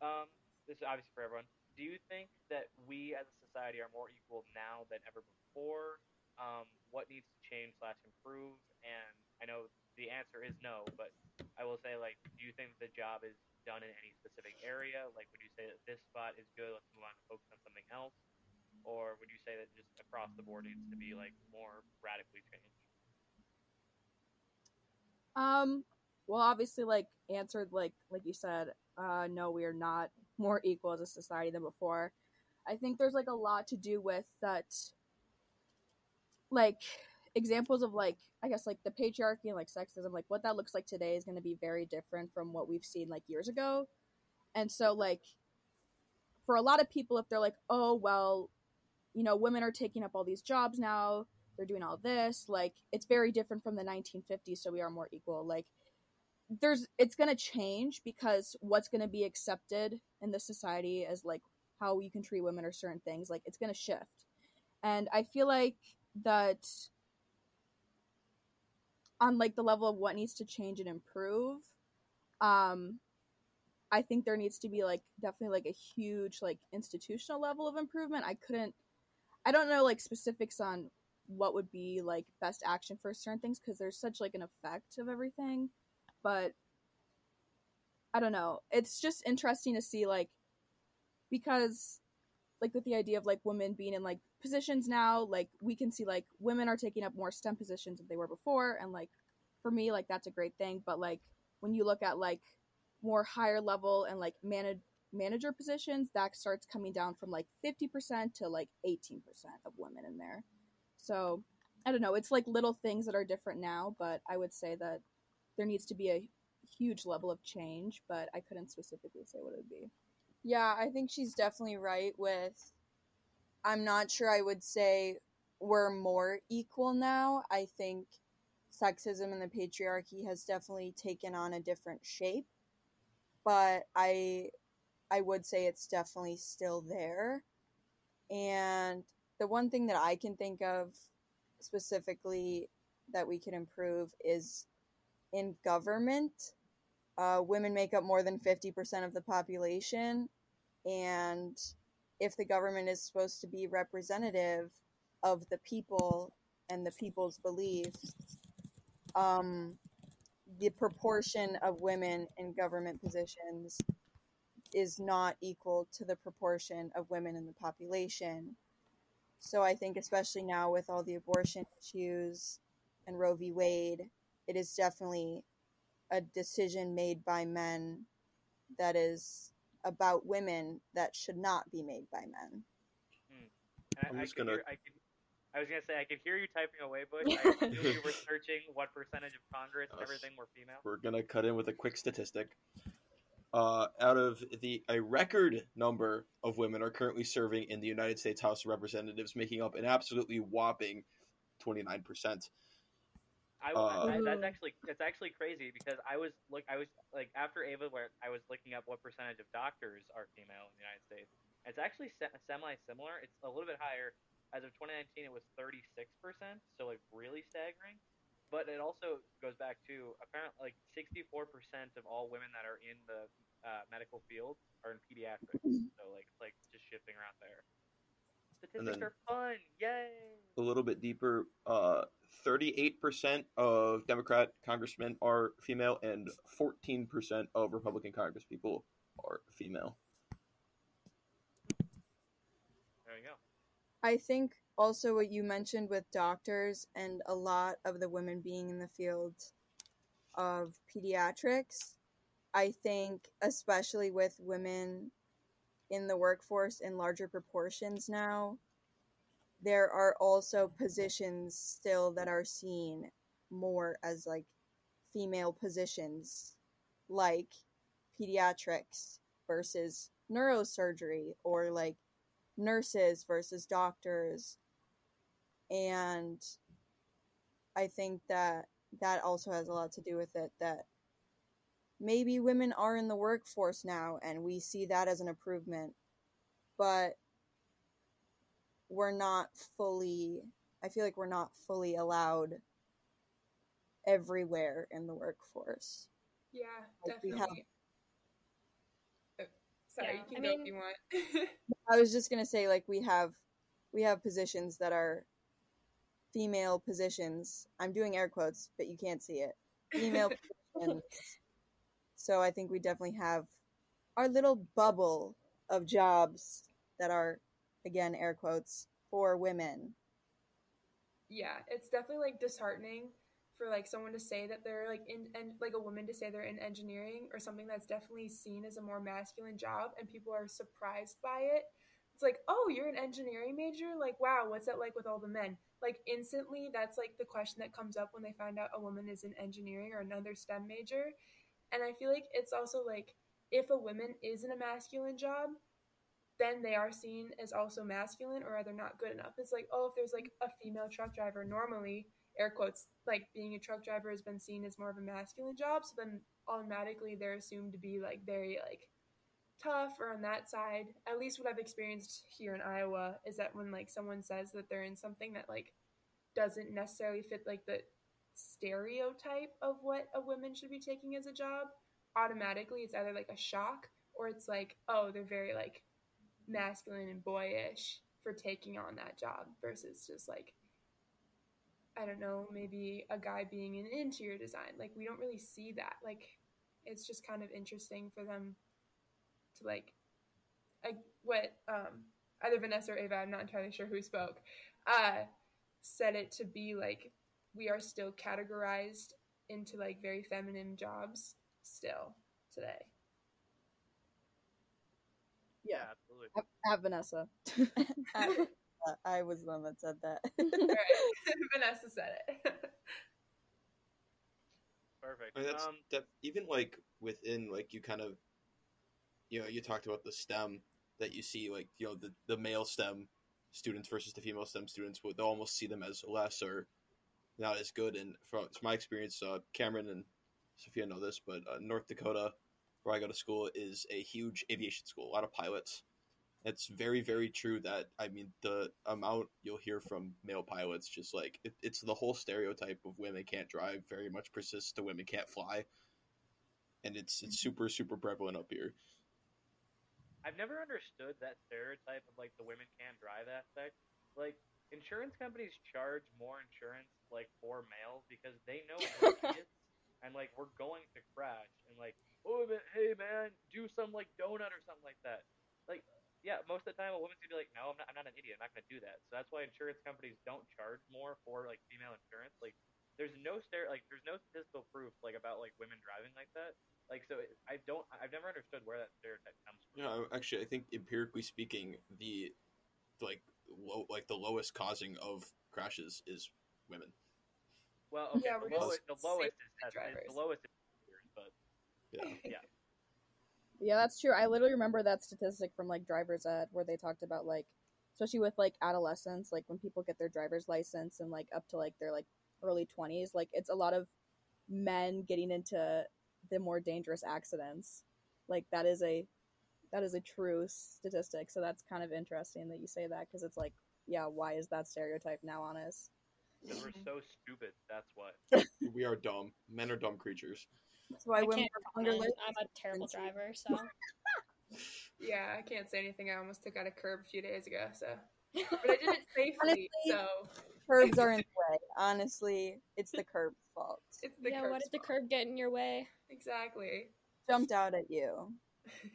S1: um, this is obviously for everyone. Do you think that we as a society are more equal now than ever before? Um, what needs to change slash improve? And I know the answer is no, but I will say like, do you think the job is done in any specific area? Like, would you say that this spot is good? Let's move on and focus on something else. Or would you say that just across the board needs to be like more radically changed?
S5: Um, well, obviously, like answered like like you said, uh, no, we are not more equal as a society than before. I think there's like a lot to do with that, like examples of like I guess like the patriarchy and like sexism, like what that looks like today is going to be very different from what we've seen like years ago, and so like for a lot of people, if they're like, oh well, you know, women are taking up all these jobs now, they're doing all this like it's very different from the 1950s so we are more equal. Like there's it's going to change because what's going to be accepted in the society as like how you can treat women or certain things like it's going to shift. And i feel like that on like the level of what needs to change and improve um i think there needs to be like definitely like a huge like institutional level of improvement. I couldn't i don't know like specifics on what would be like best action for certain things because there's such like an effect of everything. But i don't know. It's just interesting to see like because like with the idea of like women being in like positions now like we can see like women are taking up more stem positions than they were before. And like for me like that's a great thing. But like when you look at like more higher level and like manage manager positions that starts coming down from like 50% to like 18% of women in there so I don't know. It's like little things that are different now, but I would say that there needs to be a huge level of change, but I couldn't specifically say what it would be.
S4: Yeah, I think she's definitely right with I'm not sure I would say we're more equal now. I think sexism and the patriarchy has definitely taken on a different shape, but I I would say it's definitely still there. And the one thing that I can think of specifically that we can improve is in government. Uh, women make up more than 50% of the population. And if the government is supposed to be representative of the people and the people's beliefs, um, the proportion of women in government positions is not equal to the proportion of women in the population. So I think, especially now with all the abortion issues and Roe v. Wade, it is definitely a decision made by men that is about women that should not be made by men.
S1: Hmm. I'm I, just gonna. Hear, I, could, I was gonna say I could hear you typing away, Bush. I knew you were searching what percentage of Congress and everything were female.
S2: We're gonna cut in with a quick statistic uh, out of the a record number of women are currently serving in the United States House of Representatives, making up an absolutely whopping twenty nine percent.
S1: I, uh, I, that's actually that's actually crazy because I was look I was like after Ava where I was looking up what percentage of doctors are female in the United States. It's actually se- semi similar. It's a little bit higher. As of 2019, it was 36 percent, so like really staggering. But it also goes back to apparently like 64 percent of all women that are in the uh, medical field are in pediatrics. Mm-hmm. so like it's like just shifting around there. Statistics are fun. Yay!
S2: A little bit deeper, uh, 38% of Democrat congressmen are female and 14% of Republican congresspeople are female.
S1: There you go.
S4: I think also what you mentioned with doctors and a lot of the women being in the field of pediatrics I think, especially with women in the workforce in larger proportions now, there are also positions still that are seen more as like female positions, like pediatrics versus neurosurgery, or like nurses versus doctors. And I think that that also has a lot to do with it that maybe women are in the workforce now and we see that as an improvement but we're not fully I feel like we're not fully allowed everywhere in the workforce.
S6: Yeah,
S4: Like,
S6: definitely.
S4: have-
S6: Oh, sorry,
S3: Yeah,
S6: you
S3: I
S6: can go if you want.
S4: I was just gonna say like we have we have positions that are female positions. I'm doing air quotes, but you can't see it. Female positions. So I think we definitely have our little bubble of jobs that are again air quotes for women.
S6: yeah, it's definitely like disheartening for like someone to say that they're like in and like a woman to say they're in engineering or something that's definitely seen as a more masculine job and people are surprised by it. It's like, "Oh, you're an engineering major? Like, wow, what's that like with all the men?" Like instantly that's like the question that comes up when they find out a woman is in engineering or another STEM major. And I feel like it's also like if a woman is in a masculine job, then they are seen as also masculine or they're not good enough. It's like, oh, if there's like a female truck driver, normally, air quotes, like being a truck driver has been seen as more of a masculine job. So then automatically they're assumed to be like very like tough or on that side. At least what I've experienced here in Iowa is that when like someone says that they're in something that like doesn't necessarily fit like the stereotype of what a woman should be taking as a job, automatically it's either like a shock or it's like, oh, they're very like masculine and boyish for taking on that job versus just like I don't know, maybe a guy being in interior design. Like we don't really see that. Like it's just kind of interesting for them to like I what um either Vanessa or Ava, I'm not entirely sure who spoke, uh said it to be like we are still categorized into like very feminine jobs still today.
S1: Yeah,
S5: Yeah,
S1: absolutely.
S5: at, at Vanessa.
S4: I, I was the one that said that.
S6: All right. Vanessa said it.
S1: Perfect.
S2: I mean, that's
S1: um,
S2: that even like within like you kind of you know you talked about the STEM that you see like you know the the male STEM students versus the female STEM students would they'll almost see them as less or not as good. And from, from my experience, uh, Cameron and Sofia know this, but uh, North Dakota, where I go to school, is a huge aviation school. A lot of pilots. It's very very true that I mean the amount you'll hear from male pilots just like it, it's the whole stereotype of women can't drive very much persists to women can't fly and it's it's super super prevalent up here
S1: I've never understood that stereotype of like the women can't drive aspect. Like insurance companies charge more insurance like for males because they know kids and like we're going to crash and like oh but hey man do some like donut or something like that. Like yeah, most of the time a woman's gonna be like no I'm not I'm not an idiot I'm not gonna do that. So that's why insurance companies don't charge more for like female insurance. Like there's no stare like there's no statistical proof like about like women driving like that. Like so, it, I don't. I've never understood where that stereotype comes from.
S2: you know actually i think empirically speaking the like low like the lowest causing of crashes is women
S1: Well, okay,
S6: Yeah,
S1: the,
S6: we're
S1: lowest, the lowest is
S6: safety
S1: test, the lowest is testers, but
S2: yeah
S1: yeah,
S5: Yeah, that's true. I literally remember that statistic from like driver's ed where they talked about like especially with like adolescents, like when people get their driver's license and like up to like their like early 20s, like it's a lot of men getting into the more dangerous accidents. Like that is a that is a true statistic. So that's kind of interesting that you say that because it's like, yeah, why is that stereotype now on us?
S1: because we're so stupid. That's why.
S2: we are dumb men are dumb creatures
S4: That's why
S3: I
S4: women
S3: can't
S4: are longer
S3: comment.
S4: lived.
S3: I'm a terrible driver, so
S6: Yeah, I can't say anything. I almost took out a curb a few days ago, so but I did it safely.
S4: Honestly,
S6: so
S4: Curbs are in the way. Honestly, it's the curb's fault.
S6: it's the
S3: yeah.
S6: curb's
S3: What did the
S6: fault.
S3: curb get in your way?
S6: Exactly.
S4: Jumped out at you.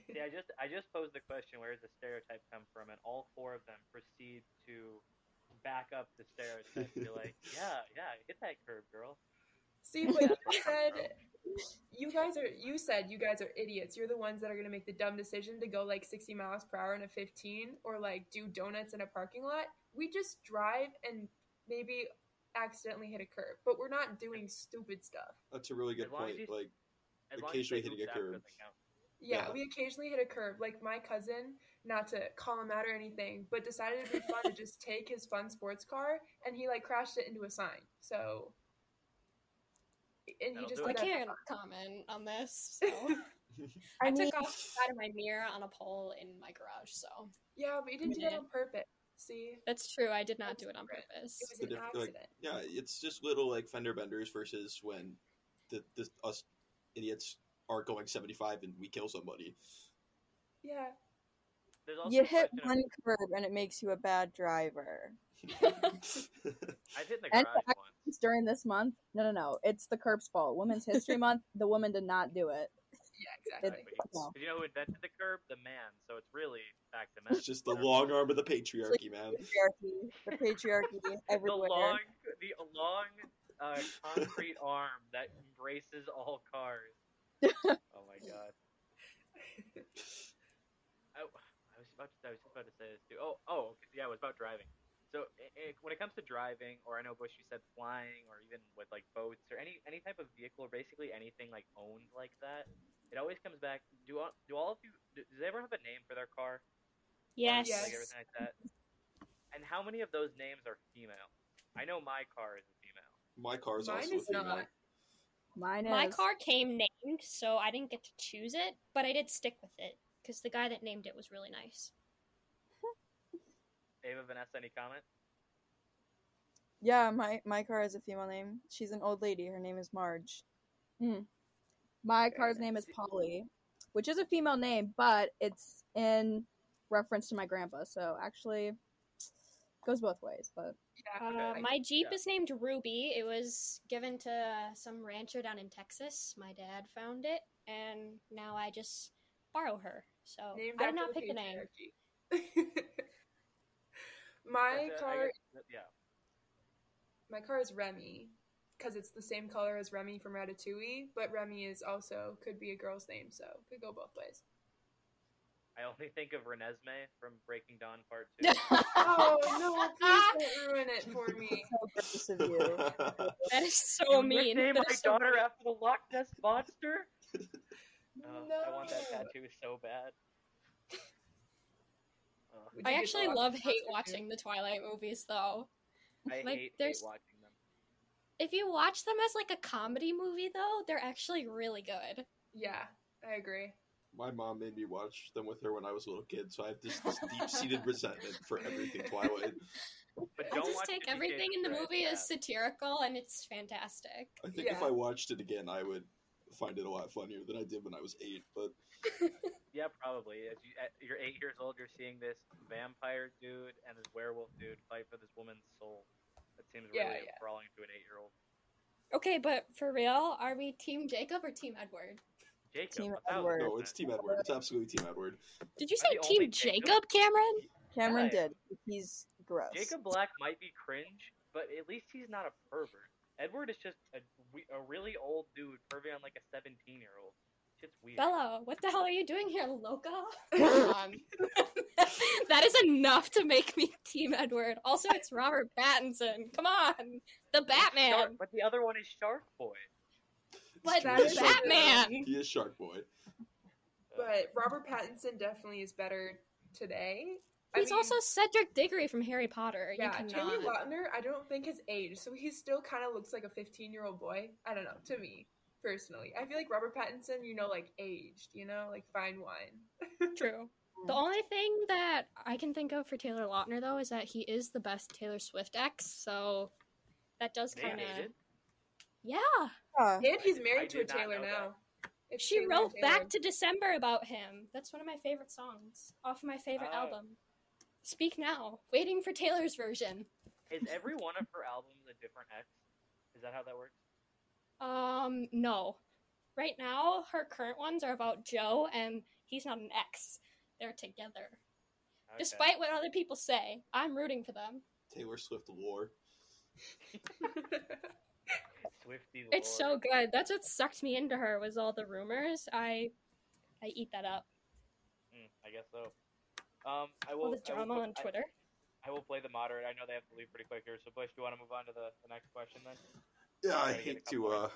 S1: yeah, I just I just posed the question: Where does the stereotype come from? And all four of them proceed to back up the stereotype. Be like, yeah, yeah, hit that curve, girl.
S6: See, but you said you guys are. You said you guys are idiots. You're the ones that are gonna make the dumb decision to go like 60 miles per hour in a 15, or like do donuts in a parking lot. We just drive and maybe accidentally hit a curb, but we're not doing stupid stuff.
S2: that's a really good
S1: As long as
S2: point
S1: you-
S2: like
S1: As long
S2: Occasionally
S1: as they
S2: hitting a
S1: fast,
S2: curb.
S1: doesn't count.
S6: Yeah,
S2: Yeah.
S6: we occasionally hit a curve. Like my cousin, not to call him out or anything, but decided it'd be fun to just take his fun sports car and he like crashed it into a sign. So, and he
S1: That'll
S6: just
S1: do
S3: I
S1: it.
S6: did that for
S3: can't comment on this. So
S4: I
S3: I
S4: mean,
S3: took off the side of my mirror on a pole in my garage. So
S6: Yeah, but you didn't do that on purpose. See,
S3: That's true. I did not
S6: That's
S3: do it on
S6: different.
S3: purpose.
S6: it was an
S2: diff- like-
S6: accident.
S2: Yeah, it's just little like fender benders versus when the, the us idiots are going seventy five and we kill somebody.
S6: yeah,
S1: There's also
S4: You hit
S1: question of-
S4: one curb and it makes you a bad driver.
S1: I've hit the
S5: And
S1: garage
S5: I-
S1: once.
S5: During this month. No, no, no. It's the Curb's fault. Women's History Month. The woman did not do it.
S6: yeah, exactly.
S5: It's- no.
S1: Did you know who invented the curb? The man. So it's really back to men.
S2: it's just the long arm of the patriarchy, man.
S4: Patriarchy, the patriarchy everywhere.
S1: the long, the long uh, concrete arm that embraces all cars. oh my god. I, I was about to, I was about to say this too. Oh, oh, yeah, it was about driving. So i i when it comes to driving, or I know Bush, you said flying, or even with like boats or any any type of vehicle, or basically anything like owned like that, it always comes back. Do all, do all of you? Do, does they ever have a name for their car?
S3: Yes.
S6: Yes.
S1: Like everything like that. And how many of those names are female? I know my car is a female.
S2: My car is
S6: Mine
S2: also
S6: is
S2: a female.
S6: not.
S5: Mine is
S3: My car came named, so I didn't get to choose it, but I did stick with it because the guy that named it was really nice.
S1: Ava, Vanessa, any comment?
S4: Yeah, my my car has a female name. She's an old lady. Her name is Marge. Hmm.
S5: My car's name is Polly, which is a female name, but it's in reference to my grandpa. So actually, goes both ways. But
S6: Yeah,
S3: Uh, my Jeep
S1: yeah.
S3: is named Ruby. It was given to some rancher down in Texas. My dad found it, and now I just borrow her. So
S6: named
S3: I did not pick the name.
S6: my
S1: That's, uh,
S6: car,
S1: guess- yeah.
S6: my car is Remy because it's the same color as Remy from Ratatouille, but Remy is also could be a girl's name, so could go both ways.
S1: I only think of Renesmee from Breaking Dawn Part Two.
S6: Oh no! Please don't ruin it for me.
S4: So gross of you.
S3: That is so
S1: You
S3: mean.
S1: nicknamed
S3: That
S1: my
S3: so
S1: daughter
S3: mean.
S1: after the Loch Ness monster. Uh,
S6: no.
S1: I want that tattoo so bad.
S6: Would
S3: I actually love hate
S6: Ness tattoo?
S3: watching the Twilight movies, though.
S1: I
S3: Like,
S1: hate, hate watching them.
S3: If you watch them as like a comedy movie, though, they're actually really good.
S6: Yeah, I agree.
S2: My mom made me watch them with her when I was a little kid, so I have this, this deep seated resentment for everything Twilight.
S1: But
S3: I
S1: don't
S3: just
S1: watch
S3: take
S1: Fifty
S3: everything
S1: Shades
S3: in the
S1: of Grey,
S3: movie
S1: it's
S3: as satirical, and it's fantastic.
S2: I think if I watched it again, I would find it a lot funnier than I did when I was eight. But
S1: Yeah, probably. As you, at, you're eight years old, you're seeing this vampire dude and this werewolf dude fight for this woman's soul. That seems really
S6: Yeah, yeah.
S1: enthralling to an eight-year-old.
S3: Okay, but for real, are we Team Jacob or Team Edward?
S1: Jacob,
S4: Team Edward.
S2: no, it's Team. Edward. It's absolutely Team Edward.
S3: Did you say
S1: the
S3: Team
S1: Jacob?
S3: Jacob, Cameron?
S4: Cameron
S1: Yeah.
S4: did. He's gross.
S1: Jacob Black might be cringe, but at least he's not a pervert. Edward is just a, a really old dude perving on like a 17-year-old. Shit's weird.
S3: Bella, what the hell are you doing here, Loca? Come on. that is enough to make me Team Edward. Also, it's Robert Pattinson. Come on. The Batman.
S1: Shark, but the other one is Shark Boy.
S3: But
S6: That
S3: the
S6: is
S3: Batman.
S2: He is Shark Boy.
S6: But Robert Pattinson definitely is better today. I
S3: He's
S6: mean,
S3: also Cedric Diggory from Harry Potter.
S6: yeah.
S3: you
S6: Timmy
S3: cannot.
S6: Lautner, I don't think has aged, so he still kind of looks like a 15 year old boy. I don't know. To me personally, I feel like Robert Pattinson, you know, like aged. You know, like fine wine.
S3: True. The only thing that I can think of for Taylor Lautner, though, is that he is the best Taylor Swift ex, so that does
S1: They
S3: kind of.
S1: Dated?
S3: Yeah.
S4: Yeah.
S6: And he's
S1: I
S6: married to a
S1: did not
S6: Taylor
S1: know
S6: now. It's
S3: She
S6: Taylor
S3: wrote
S6: Taylor.
S3: Back to December about him. That's one of my favorite songs off my favorite
S1: Oh.
S3: album. Speak Now. Waiting for Taylor's version.
S1: Is every one of her albums a different ex? Is that how that works?
S3: Um, no. Right now, her current ones are about Joe, and he's not an ex. They're together.
S1: Okay.
S3: Despite what other people say, I'm rooting for them.
S2: Taylor Swift lore.
S1: Swifty
S3: It's so good. That's what sucked me into her was all the rumors. I I eat that up.
S1: Mm, I guess so. Um, I will.
S3: All the
S1: I will
S3: drama on Twitter.
S1: I will play the moderator. I know they have to leave pretty quick here. So, Bush, do you want to move on to the, the next question then?
S2: Yeah, I
S1: Gotta get a
S2: hate to.
S1: more.
S2: uh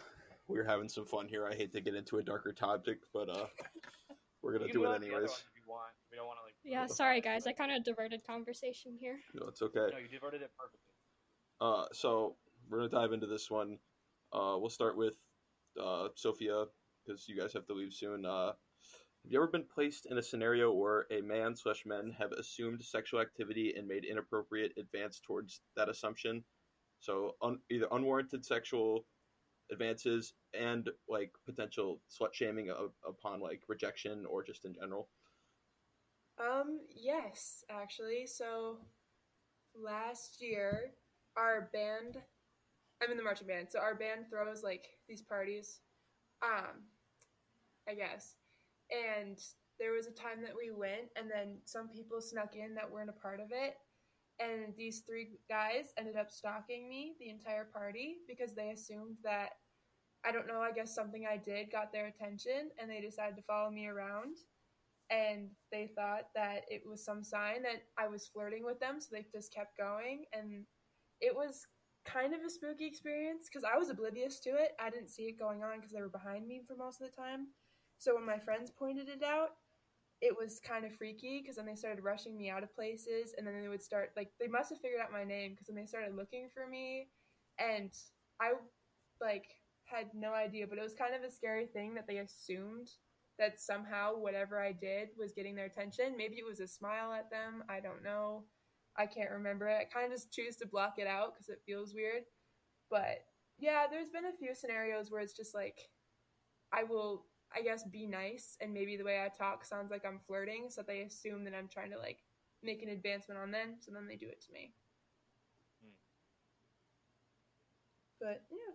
S2: We're having some fun here. I hate to get into a darker topic, but uh we're gonna do it
S1: on to the other
S2: anyways.
S1: ones if you want. We don't want to like.
S3: Yeah, sorry guys. I kind of diverted conversation here.
S2: No, it's okay.
S1: No, you diverted it perfectly.
S2: Uh, so we're gonna dive into this one. Uh, we'll start with uh, Sofia because you guys have to leave soon. Uh, Have you ever been placed in a scenario where a man slash men have assumed sexual activity and made inappropriate advance towards that assumption? So un- either unwarranted sexual advances and like potential slut shaming of, upon like rejection or just in general.
S6: Um, yes, actually. So last year, our band, I'm in the marching band, so our band throws like these parties, um, I guess. And there was a time that we went, and then some people snuck in that weren't a part of it. And these three guys ended up stalking me the entire party because they assumed that, I don't know, I guess something I did got their attention, and they decided to follow me around and they thought that it was some sign that I was flirting with them, so they just kept going. And it was kind of a spooky experience because I was oblivious to it. I didn't see it going on because they were behind me for most of the time. So when my friends pointed it out, it was kind of freaky because then they started rushing me out of places, and then they would start like they must have figured out my name because then they started looking for me, and I like had no idea, but it was kind of a scary thing that they assumed that somehow whatever I did was getting their attention. Maybe it was a smile at them. I don't know. I can't remember it. I kind of just choose to block it out because it feels weird. But yeah, there's been a few scenarios where it's just like I will, I guess, be nice, and maybe the way I talk sounds like I'm flirting, so they assume that I'm trying to like make an advancement on them, so then they do it to me.
S1: Hmm.
S6: But yeah,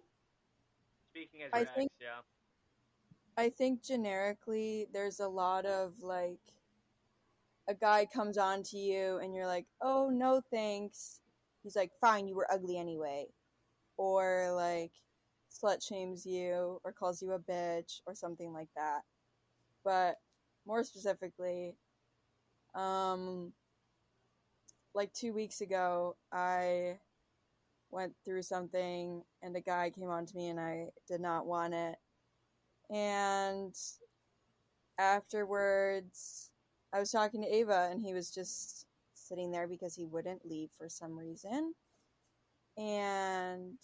S1: Speaking as
S4: I
S1: your ex,
S4: think-
S1: yeah.
S4: I think generically there's a lot of like a guy comes on to you and you're like, "Oh, no thanks." He's like, "Fine, you were ugly anyway." Or like slut shames you or calls you a bitch or something like that. But more specifically, um like 2 weeks ago, I went through something and a guy came on to me and I did not want it and afterwards i was talking to ava and he was just sitting there because he wouldn't leave for some reason. And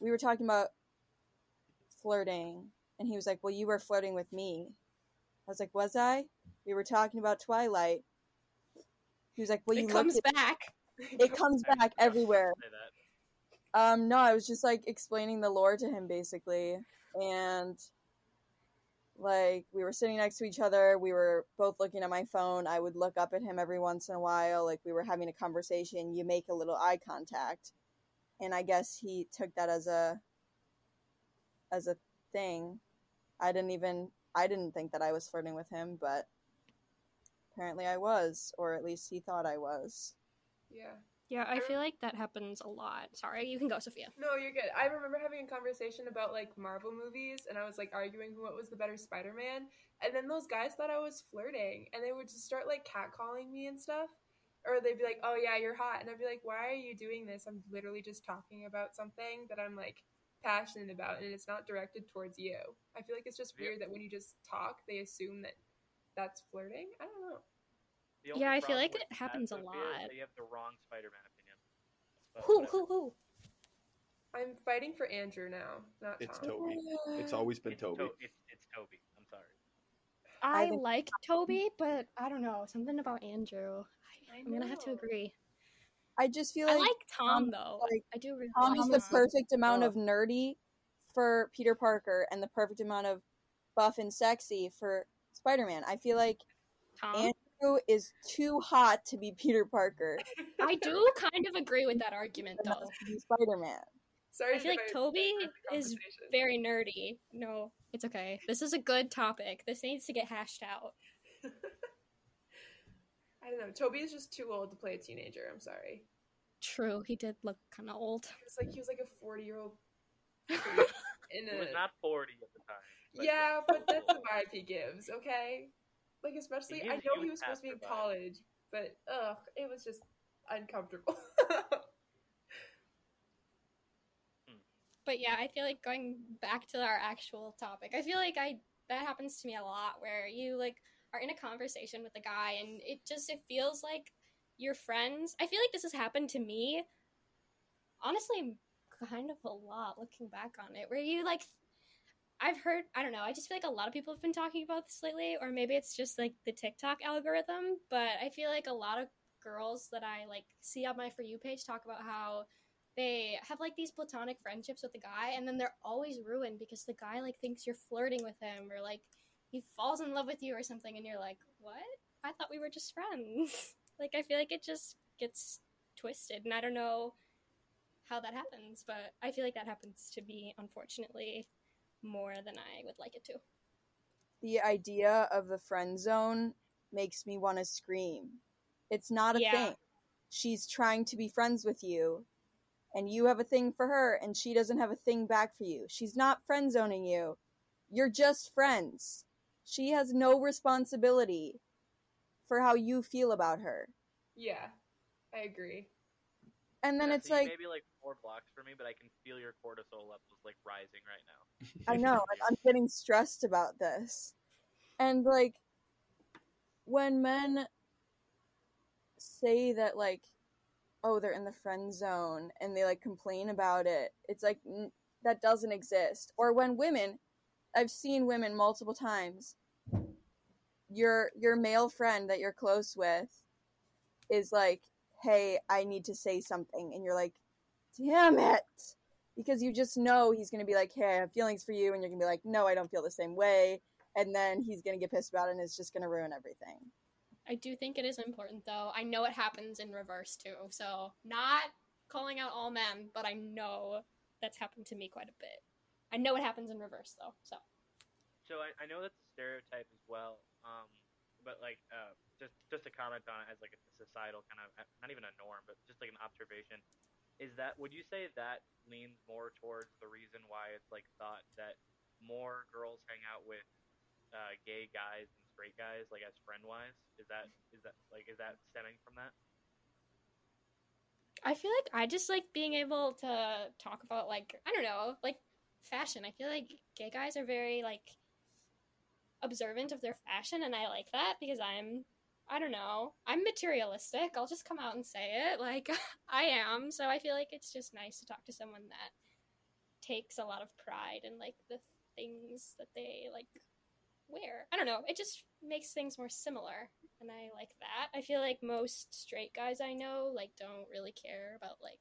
S4: we were talking about flirting and he was like well you were flirting with me. I was like was i? We were talking about twilight. He was like well you
S3: it comes
S4: at-
S3: back.
S4: it comes
S1: I
S4: back everywhere
S1: gonna say that.
S4: um, no, I was just like explaining the lore to him basically, and like we were sitting next to each other. We were both looking at my phone. I would look up at him every once in a while, like we were having a conversation. You make a little eye contact, and I guess he took that as a as a thing. I didn't even I didn't think that I was flirting with him, but apparently I was, or at least he thought I was.
S6: yeah.
S3: Yeah, I feel like that happens a lot. Sorry, you can go, Sofia.
S6: No, you're good. I remember having a conversation about like Marvel movies, and I was like arguing who what was the better Spider-Man, and then those guys thought I was flirting, and they would just start like catcalling me and stuff, or they'd be like, "Oh yeah, you're hot," and I'd be like, "Why are you doing this? I'm literally just talking about something that I'm like passionate about, and it's not directed towards you." I feel like it's just
S1: Yeah.
S6: weird that when you just talk, they assume that that's flirting. I don't know.
S1: The only
S3: Yeah, I feel like it happens a lot.
S1: that You have the wrong Spider-Man opinion. But
S3: Who,
S1: whatever.
S3: who, who?
S6: I'm fighting for Andrew now, not
S2: It's
S6: Tom.
S2: Toby. It's always been
S1: It's
S2: Toby.
S1: To- it's, it's Toby. I'm sorry.
S3: I,
S4: think-
S3: like Toby, but I don't know. Something about Andrew. I,
S6: I
S3: I'm gonna have to
S6: know.
S3: agree.
S4: I just feel like
S3: I
S4: like,
S3: like Tom
S4: Tom,
S3: though.
S4: like,
S3: I do really
S4: Tom
S3: like
S4: is the
S3: Tom.
S4: perfect amount
S2: Oh.
S4: of nerdy for Peter Parker and the perfect amount of buff and sexy for Spider Man. I feel like
S3: Tom.
S4: Andrew is too hot to be Peter Parker
S3: I do kind of agree with that argument though.
S4: Spider Man.
S6: Sorry,
S3: I feel like Toby is. Very nerdy. No, it's okay. This is a good topic. This needs to get hashed out.
S6: I don't know. Toby is just too old to play a teenager. I'm sorry.
S3: True, he did look kind of old.
S6: It's like he was like a 40 year old. in
S1: He was not 40 at the time. but
S6: yeah, but that's the vibe he gives. Okay, like especially
S1: He
S6: I
S1: gives
S6: know
S1: you
S6: he was supposed to be in college, but ugh, it was just uncomfortable.
S3: But yeah, I feel like going back to our actual topic, I feel like I that happens to me a lot where you like are in a conversation with a guy and it just it feels like you're friends. I feel like this has happened to me honestly kind of a lot looking back on it where you like I've heard, I don't know, I just feel like a lot of people have been talking about this lately, or maybe it's just like the TikTok algorithm, but I feel like a lot of girls that I like see on my For You page talk about how they have like these platonic friendships with the guy, and then they're always ruined because the guy like thinks you're flirting with him, or like he falls in love with you or something, and you're like, what? I thought we were just friends. like, I feel like it just gets twisted, and I don't know how that happens, but I feel like that happens to me, unfortunately, more than I would like it to.
S4: The idea of the friend zone makes me want to scream. It's not a
S3: Yeah.
S4: thing. She's trying to be friends with you, and you have a thing for her, and she doesn't have a thing back for you. She's not friend zoning you. You're just friends. She has no responsibility for how you feel about her.
S6: Yeah, I agree.
S4: And then
S1: Yeah,
S4: it's
S1: so
S4: like,
S1: maybe like four blocks for me, but I can feel your cortisol levels like rising right now.
S4: I know, like, I'm getting stressed about this. And like when men say that like oh they're in the friend zone and they like complain about it, it's like n- that doesn't exist. Or when women I've seen women multiple times your your male friend that you're close with is like, "Hey, I need to say something." And you're like, "Damn it." because you just know he's going to be like, "Hey, I have feelings for you," and you're going to be like, "No, I don't feel the same way," and then he's going to get pissed about it, and it's just going to ruin everything.
S3: I do think it is important, though. I know it happens in reverse, too. So, not calling out all men, but I know that's happened to me quite a bit. I know it happens in reverse, though. So,
S1: So I, I know that's a stereotype as well, um, but like uh, just just to comment on it as like a societal kind of not even a norm, but just like an observation. Is that would you say that leans more towards the reason why it's like thought that more girls hang out with uh, gay guys and straight guys like as friend wise? Is that is that like is that stemming from that?
S3: I feel like I just like being able to talk about, like, I don't know, like fashion. I feel like gay guys are very, like, observant of their fashion, and I like that because I'm. I don't know. I'm materialistic. I'll just come out and say it. Like, I am. So I feel like it's just nice to talk to someone that takes a lot of pride in, like, the things that they, like, wear. I don't know. It just makes things more similar. And I like that. I feel like most straight guys I know, like, don't really care about, like,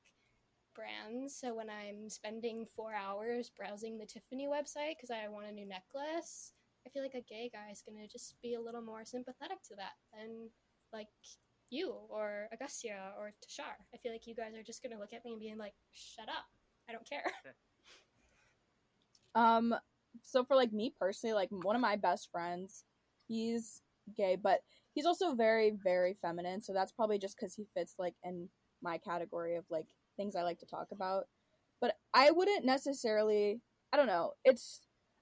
S3: brands. So when I'm spending four hours browsing the Tiffany website because I want a new necklace, I feel like a gay guy is gonna just be a little more sympathetic to that than like you or Augustia or Tashar. I feel like you guys are just gonna look at me and being like, "Shut up, I don't care."
S5: Um, so for like me personally, like one of my best friends, he's gay, but he's also very, very feminine. So that's probably just because he fits like in my category of like things I like to talk about. But I wouldn't necessarily, I don't know. It's,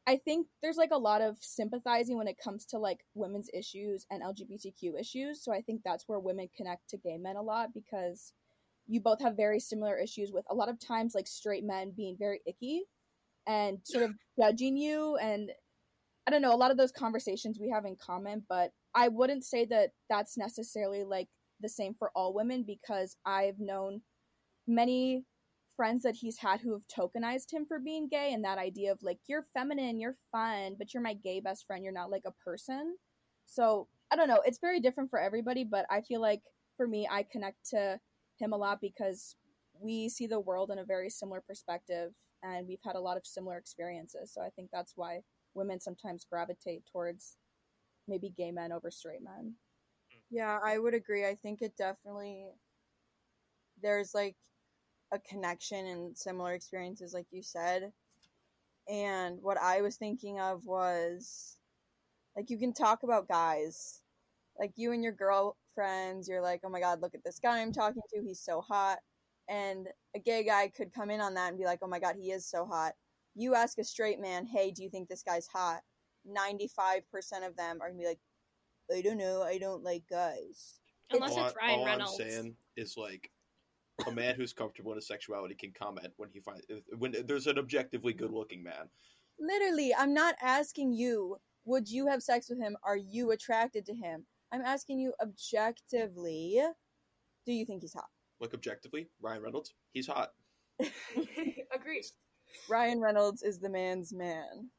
S5: I think there's like a lot of sympathizing when it comes to like women's issues and LGBTQ issues. So I think that's where women connect to gay men a lot because you both have very similar issues with a lot of times like straight men being very icky and sort of judging you and I don't know, a lot of those conversations we have in common, but I wouldn't say that that's necessarily like the same for all women because I've known many friends that he's had who have tokenized him for being gay and that idea of like you're feminine, you're fun, but you're my gay best friend, you're not like a person. So, I don't know, it's very different for everybody, but I feel like for me I connect to him a lot because we see the world in a very similar perspective and we've had a lot of similar experiences. So I think that's why women sometimes gravitate towards maybe gay men over straight men.
S4: Yeah, I would agree. I think it definitely there's like a connection and similar experiences like you said. And what I was thinking of was like you can talk about guys. Like you and your girlfriends, you're like, "Oh my god, look at this guy I'm talking to. He's so hot." And a gay guy could come in on that and be like, "Oh my god, he is so hot." You ask a straight man, "Hey, do you think this guy's hot?" 95% of them are going to be like, "I don't know. I don't like guys."
S3: Unless
S2: all,
S3: it's Ryan
S2: all
S3: Reynolds.
S2: I'm saying is like a man who's comfortable in his sexuality can comment when he finds when there's an objectively good-looking man.
S4: Literally, I'm not asking you, would you have sex with him? Are you attracted to him? I'm asking you objectively, do you think he's hot?
S2: Like objectively, Ryan Reynolds, he's hot.
S6: Agreed.
S4: Ryan Reynolds is the man's man.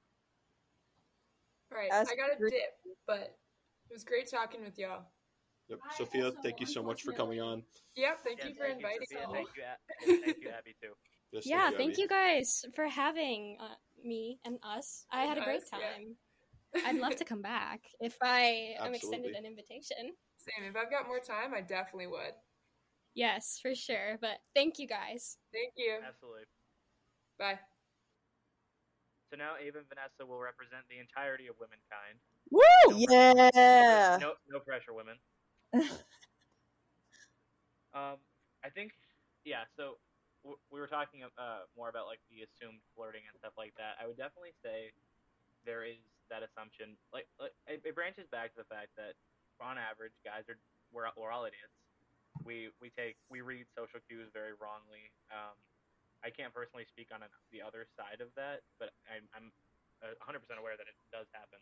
S6: All right,
S4: Ask
S6: I got a dip, but it was great talking with y'all.
S2: Yep.
S5: I Sofia,
S2: thank you so much for coming on.
S6: Yep, thank
S1: Yeah,
S6: you for
S1: thank
S6: inviting
S1: Sofia.
S6: me.
S1: Thank you, A- thank you, Abby, too.
S2: Yes,
S3: yeah, thank
S2: Abby.
S3: you guys for having uh, me and us. I had a great
S6: Us, yeah.
S3: time. I'd love to come back if I am extended an invitation.
S6: Same. If I've got more time, I definitely would.
S3: Yes, for sure. But thank you guys.
S6: Thank you.
S1: Absolutely.
S6: Bye.
S1: So now Ava and Vanessa will represent the entirety of womankind.
S4: Woo!
S1: No pressure.
S4: Yeah.
S1: No, no pressure, women. Um, I think, yeah. So w- we were talking uh, more about like the assumed flirting and stuff like that. I would definitely say there is that assumption. Like, like it, it branches back to the fact that on average, guys are we're, we're all idiots. We we take we read social cues very wrongly. Um, I can't personally speak on an, the other side of that, but I'm, I'm uh, 100% aware that it does happen.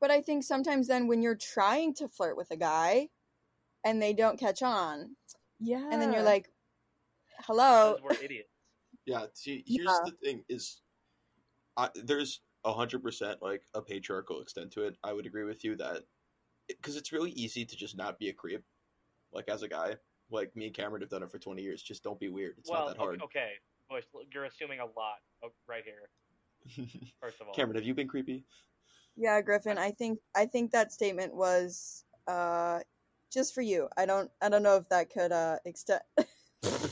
S4: But I think sometimes then when you're trying to flirt with a guy and they don't catch on,
S5: Yeah.
S4: and then you're like, hello.
S1: We're idiots.
S2: Yeah. See, here's
S4: Yeah.
S2: the thing: is I, there's a hundred percent like a patriarchal extent to it. I would agree with you that because it's really easy to just not be a creep, like as a guy. Like me and Cameron have done it for twenty years. Just don't be weird. It's
S1: well,
S2: not that hard.
S1: okay, Bush, you're assuming a lot right here. First of all,
S2: Cameron, have you been creepy?
S4: Yeah, Griffin, I think I think that statement was uh just for you. I don't I don't know if that could uh extend
S1: I am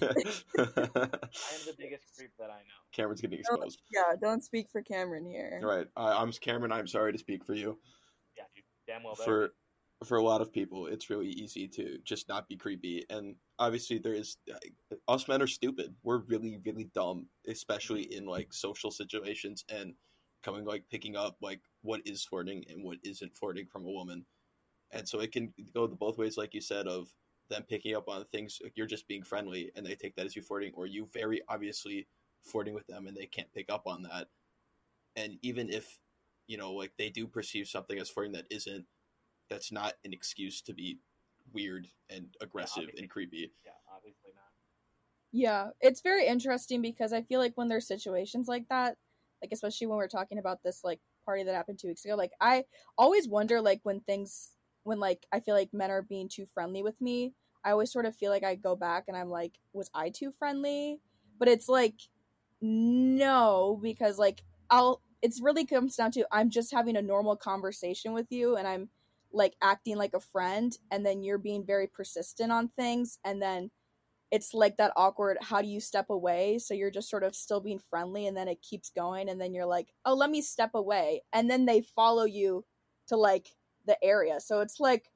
S1: the biggest creep that I know.
S2: Cameron's getting
S4: No.
S2: exposed.
S4: Yeah, don't speak for Cameron here.
S2: Right, I, I'm Cameron. I'm sorry to speak for you.
S1: Yeah, you damn well better.
S2: For for a lot of people, it's really easy to just not be creepy, and obviously there is us men are stupid. We're really really dumb, especially in like social situations and coming like picking up like what is flirting and what isn't flirting from a woman, and so it can go the both ways, like you said, of them picking up on things like you're just being friendly and they take that as you flirting, or you very obviously flirting with them and they can't pick up on that, and even if you know like they do perceive something as flirting that isn't that's not an excuse to be weird and aggressive
S1: obviously.
S2: and creepy.
S1: yeah, obviously not.
S5: Yeah, it's very interesting because I feel like when there's situations like that, like especially when we're talking about this like party that happened two weeks ago, like I always wonder like when things when like I feel like men are being too friendly with me, I always sort of feel like I go back and I'm like, was I too friendly? But it's like no, because like I'll it's really comes down to I'm just having a normal conversation with you and I'm like acting like a friend and then you're being very persistent on things and then it's like that awkward how do you step away? So you're just sort of still being friendly and then it keeps going and then you're like oh let me step away. And then they follow you to like the area. So it's like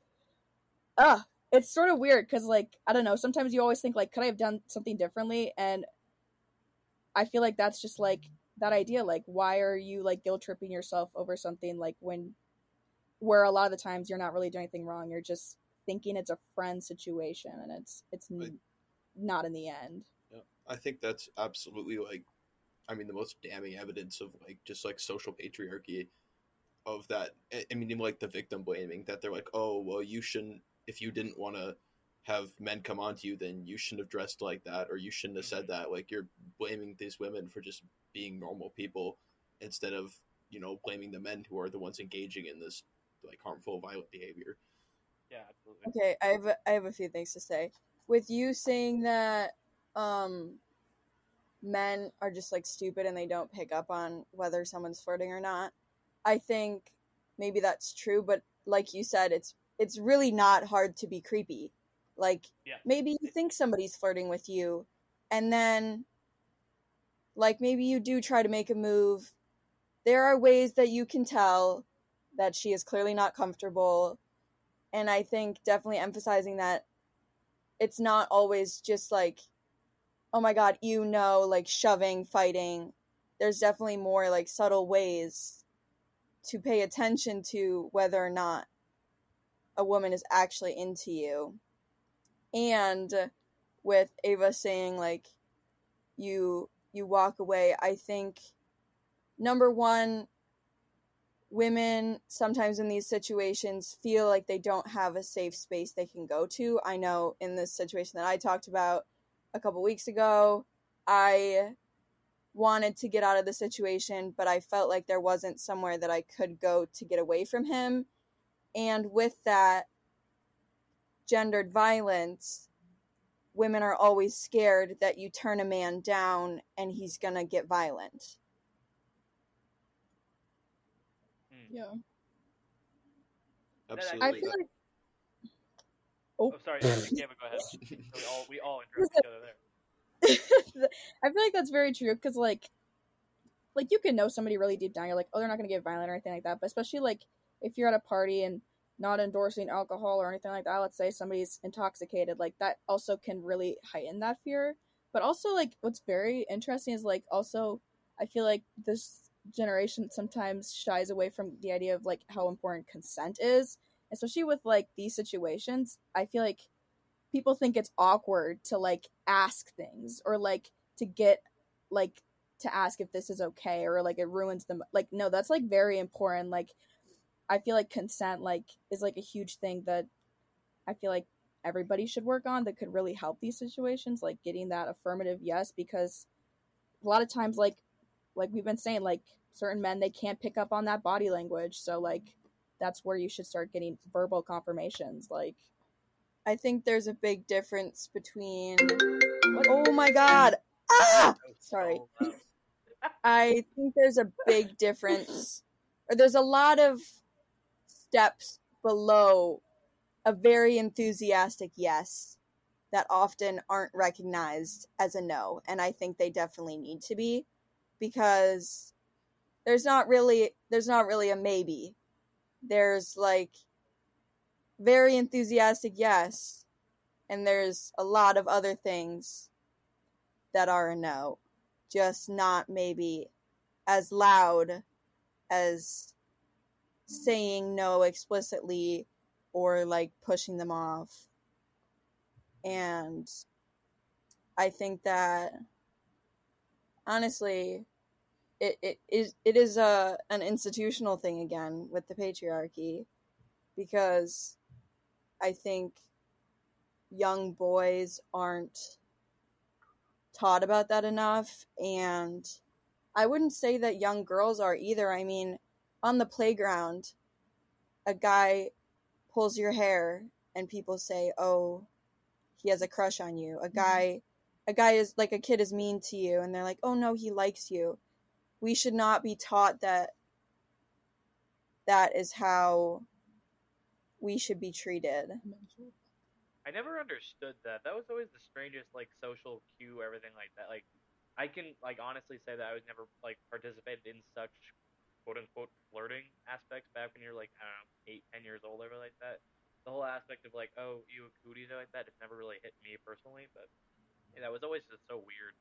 S5: uh it's sort of weird because like i don't know sometimes you always think like could i have done something differently? And i feel like that's just like that idea like why are you like guilt tripping yourself over something like when where a lot of the times you're not really doing anything wrong you're just thinking it's a friend situation and it's it's. Not in the end
S2: Yeah, I think that's absolutely like, I mean, the most damning evidence of like just like social patriarchy, of that. I- I mean, even, like the victim blaming that they're like, oh well, you shouldn't if you didn't want to have men come onto you, then you shouldn't have dressed like that, or you shouldn't have said mm-hmm. that. Like you're blaming these women for just being normal people instead of you know blaming the men who are the ones engaging in this like harmful, violent behavior.
S1: Yeah, absolutely.
S4: Okay, I have a, I have a few things to say. With you saying that um men are just like stupid and they don't pick up on whether someone's flirting or not. I think maybe that's true, but like you said it's it's really not hard to be creepy. Like
S1: Yeah.
S4: maybe you think somebody's flirting with you and then like maybe you do try to make a move. There are ways that you can tell that she is clearly not comfortable and I think definitely emphasizing that it's not always just like, oh my god, you know, like shoving, fighting. There's definitely more like subtle ways to pay attention to whether or not a woman is actually into you. And with Ava saying like you you walk away, I think number one women sometimes in these situations feel like they don't have a safe space they can go to. I know in this situation that I talked about a couple weeks ago, I wanted to get out of the situation, but I felt like there wasn't somewhere that I could go to get away from him. And with that gendered violence, women are always scared that you turn a man down and he's going to get violent.
S1: Hmm.
S5: Yeah.
S2: Absolutely.
S5: I feel like
S1: Oh, oh. sorry. Yeah, but go ahead. we all we all interrupt each other there.
S5: I feel like that's very true because like like you can know somebody really deep down. You're like, oh, they're not gonna get violent or anything like that. But especially like if you're at a party and not endorsing alcohol or anything like that. Let's say somebody's intoxicated, like that also can really heighten that fear. But also like what's very interesting is like also I feel like this generation sometimes shies away from the idea of like how important consent is, especially with like these situations. I feel like people think it's awkward to like ask things or like to get like to ask if this is okay or like it ruins them like no that's like very important like i feel like consent like is like a huge thing that i feel like everybody should work on that could really help these situations like getting that affirmative yes because a lot of times like like we've been saying like certain men they can't pick up on that body language so like that's where you should start getting verbal confirmations like
S4: I think there's a big difference between. Oh my god! Ah! Sorry. I think there's a big difference, or there's a lot of steps below a very enthusiastic yes that often aren't recognized as a no. And I think they definitely need to be because there's not really there's not really a maybe. There's like very enthusiastic yes, and there's a lot of other things that are a no just not maybe as loud as saying no explicitly or like pushing them off. And I think that honestly it, it is it is a an institutional thing again with the patriarchy because I think young boys aren't taught about that enough and I wouldn't say that young girls are either. I mean, on the playground, a guy pulls your hair and people say, "Oh, he has a crush on you." A mm-hmm. guy a guy is like a kid is mean to you and they're like, "Oh no, he likes you." We should not be taught that that is how we should be treated.
S1: I never understood that. That was always the strangest like social cue, everything like that. Like I can like honestly say that I was never like participated in such quote unquote flirting aspects back when you're like I don't know eight ten years old or like that. The whole aspect of like oh you a cooties like that it's never really hit me personally, but yeah, that was always just so weird.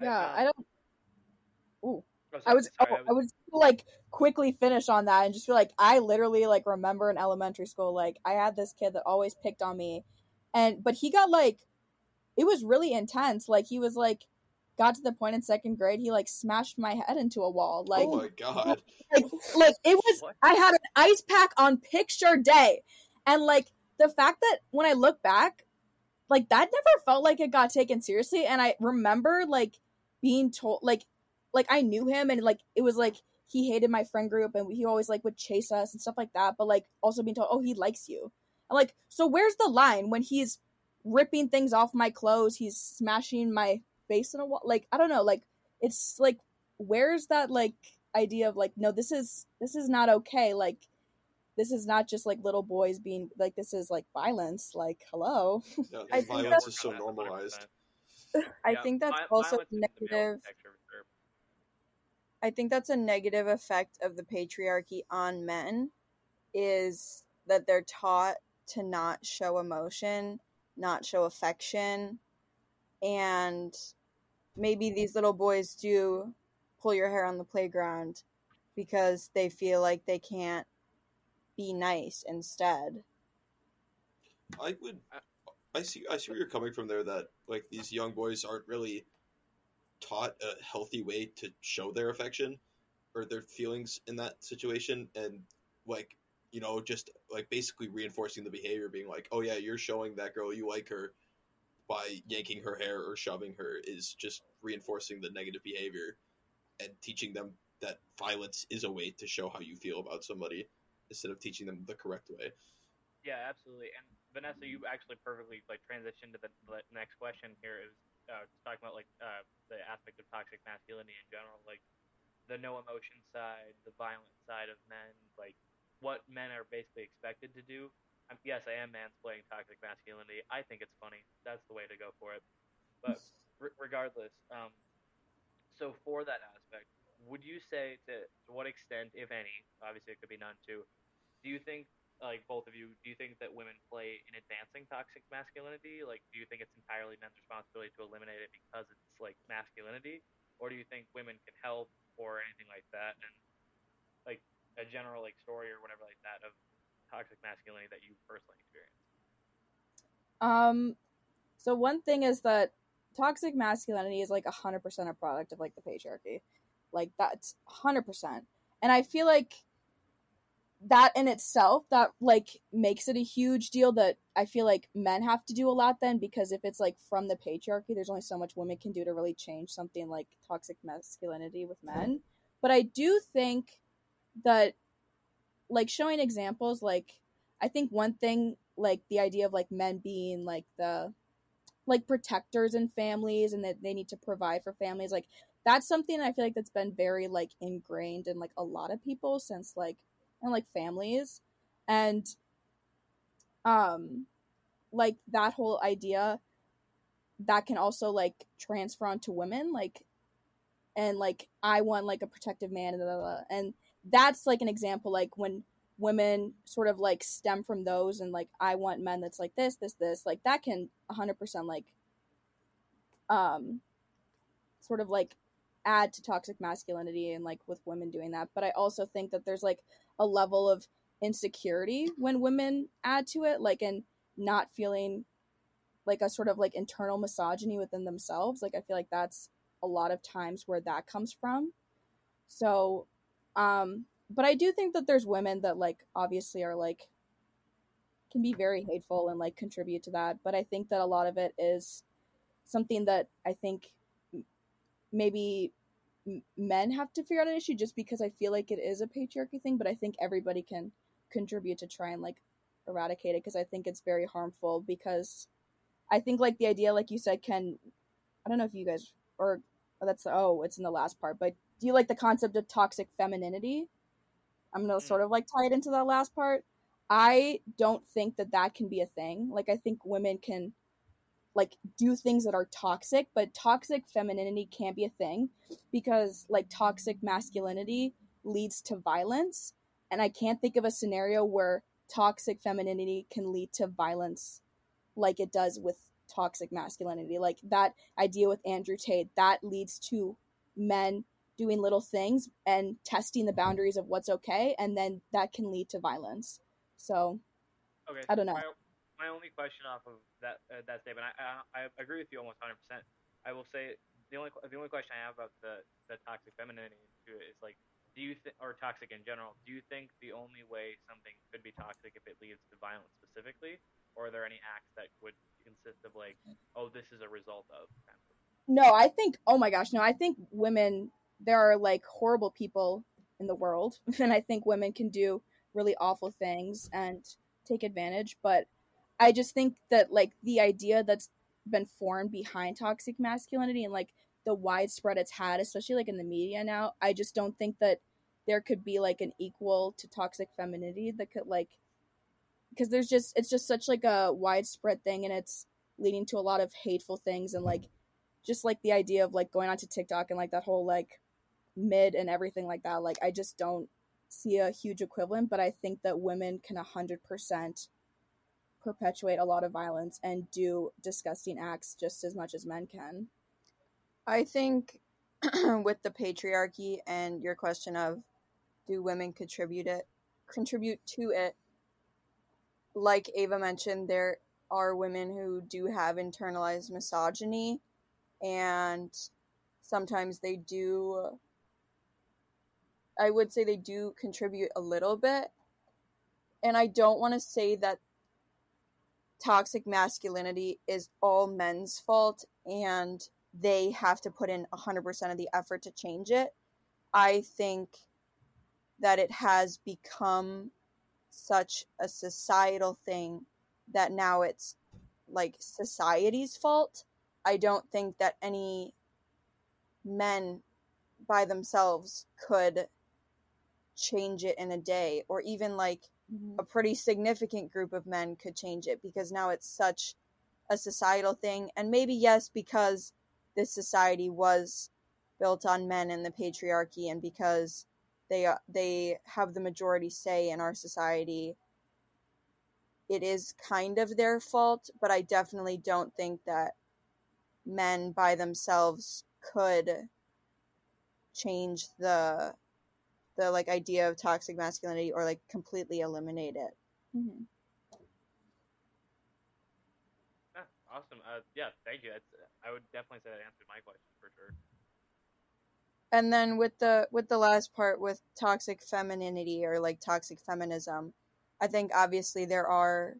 S5: Yeah,
S1: found-
S5: I don't. Ooh,
S1: oh,
S5: I
S1: sorry,
S5: was,
S1: sorry,
S5: oh, I was like quickly finish on that and just feel like I literally like remember in elementary school like I had this kid that always picked on me, and but he got like, it was really intense. Like he was like, got to the point in second grade he like smashed my head into a wall. Like
S2: oh my god.
S5: like like it was
S1: What?
S5: I had an ice pack on picture day. And like the fact that when I look back, like that never felt like it got taken seriously. And I remember like being told like like I knew him and like it was like he hated my friend group and he always like would chase us and stuff like that. But like also being told, oh, he likes you. I'm like, so where's the line when he's ripping things off my clothes, he's smashing my face in a wall? Like, I don't know, like it's like where's that like idea of like no this is this is not okay like this is not just like little boys being like this is like violence like hello
S2: Yeah,
S5: I think
S2: violence
S5: that's-
S2: is so normalized.
S4: I
S1: Yeah,
S4: think that's
S1: vi-
S4: also
S1: violence is the male
S4: negative.
S1: picture for sure.
S4: I think that's a negative effect of the patriarchy on men is that they're taught to not show emotion, not show affection, and maybe these little boys do pull your hair on the playground because they feel like they can't be nice instead.
S2: I would. I see. I see where you're coming from there. That like these young boys aren't really taught a healthy way to show their affection or their feelings in that situation, and like you know, just like basically reinforcing the behavior, being like, "Oh yeah, you're showing that girl you like her by yanking her hair or shoving her is just reinforcing the negative behavior and teaching them that violence is a way to show how you feel about somebody instead of teaching them the correct way.
S1: Yeah, absolutely. And Vanessa, you actually perfectly like transitioned to the, the next question here. Is uh, talking about like uh, the aspect of toxic masculinity in general, like the no emotion side, the violent side of men, like what men are basically expected to do. Um, yes, I am mansplaining toxic masculinity. I think it's funny. That's the way to go for it. But regardless, um, so for that aspect, would you say to, to what extent, if any, obviously it could be none too, do you think like both of you, do you think that women play in advancing toxic masculinity? Like, do you think it's entirely men's responsibility to eliminate it because it's like masculinity, or do you think women can help or anything like that? And like a general like story or whatever like that of toxic masculinity that you personally experienced.
S5: Um, so one thing is that toxic masculinity is like hundred percent a product of like the patriarchy, like that's hundred percent, and I feel like that in itself that like makes it a huge deal that I feel like men have to do a lot then because if it's like from the patriarchy there's only so much women can do to really change something like toxic masculinity with men. But I do think that like showing examples like I think one thing like the idea of like men being like the like protectors in families and that they need to provide for families like that's something I feel like that's been very like ingrained in like a lot of people since like and like families and um like that whole idea that can also like transfer onto women like and like i want like a protective man and, blah, blah, blah. and that's like an example like when women sort of like stem from those and like i want men that's like this this this like that can 100% like um sort of like add to toxic masculinity and like with women doing that but i also think that there's like a level of insecurity when women add to it like and not feeling like a sort of like internal misogyny within themselves like i feel like that's a lot of times where that comes from. So um but i do think that there's women that like obviously are like can be very hateful and like contribute to that but i think that a lot of it is something that i think maybe men have to figure out an issue just because I feel like it is a patriarchy thing, but I think everybody can contribute to try and like eradicate it because I think it's very harmful because I think like the idea like you said can I don't know if you guys or oh, that's oh it's in the last part, but do you like the concept of toxic femininity? I'm going to mm. sort of like tie it into that last part. I don't think that that can be a thing. Like I think women can like do things that are toxic, but toxic femininity can't be a thing because like toxic masculinity leads to violence. And I can't think of a scenario where toxic femininity can lead to violence like it does with toxic masculinity. Like that idea with Andrew Tate, that leads to men doing little things and testing the boundaries of what's okay, and then that can lead to violence. So,
S1: Okay,
S5: I don't know.
S1: My, only question off of that uh, that statement, I, I I agree with you almost 100. percent I will say the only the only question I have about the the toxic femininity to it is like, do you think or toxic in general? Do you think the only way something could be toxic if it leads to violence specifically, or are there any acts that would consist of like, oh, this is a result of? Of?
S5: No, I think. Oh my gosh, no, I think women. There are like horrible people in the world, and I think women can do really awful things and take advantage. But I just think that like the idea that's been formed behind toxic masculinity and like the widespread it's had, especially like in the media now, I just don't think that there could be like an equal to toxic femininity that could like because there's just it's just such like a widespread thing and it's leading to a lot of hateful things and like just like the idea of like going onto TikTok and like that whole like mid and everything like that. Like I just don't see a huge equivalent, but I think that women can a hundred percent perpetuate a lot of violence and do disgusting acts just as much as men can.
S4: I think with the patriarchy and your question of do women contribute it contribute to it like Ava mentioned there are women who do have internalized misogyny and sometimes they do I would say they do contribute a little bit and I don't want to say that toxic masculinity is all men's fault and they have to put in 100% of the effort to change it. I think that it has become such a societal thing that now it's like society's fault. I don't think that any men by themselves could change it in a day or even like a pretty significant group of men could change it because now it's such a societal thing. And maybe yes because this society was built on men and the patriarchy and because they uh, they have the majority say in our society it is kind of their fault. But i definitely don't think that men by themselves could change the the like idea of toxic masculinity or like completely eliminate it
S5: Mhm.
S1: Ah, awesome. Uh, yeah, thank you. That's, I would definitely say that answered my question for sure.
S4: and then with the with the last part with toxic femininity or like toxic feminism i think obviously there are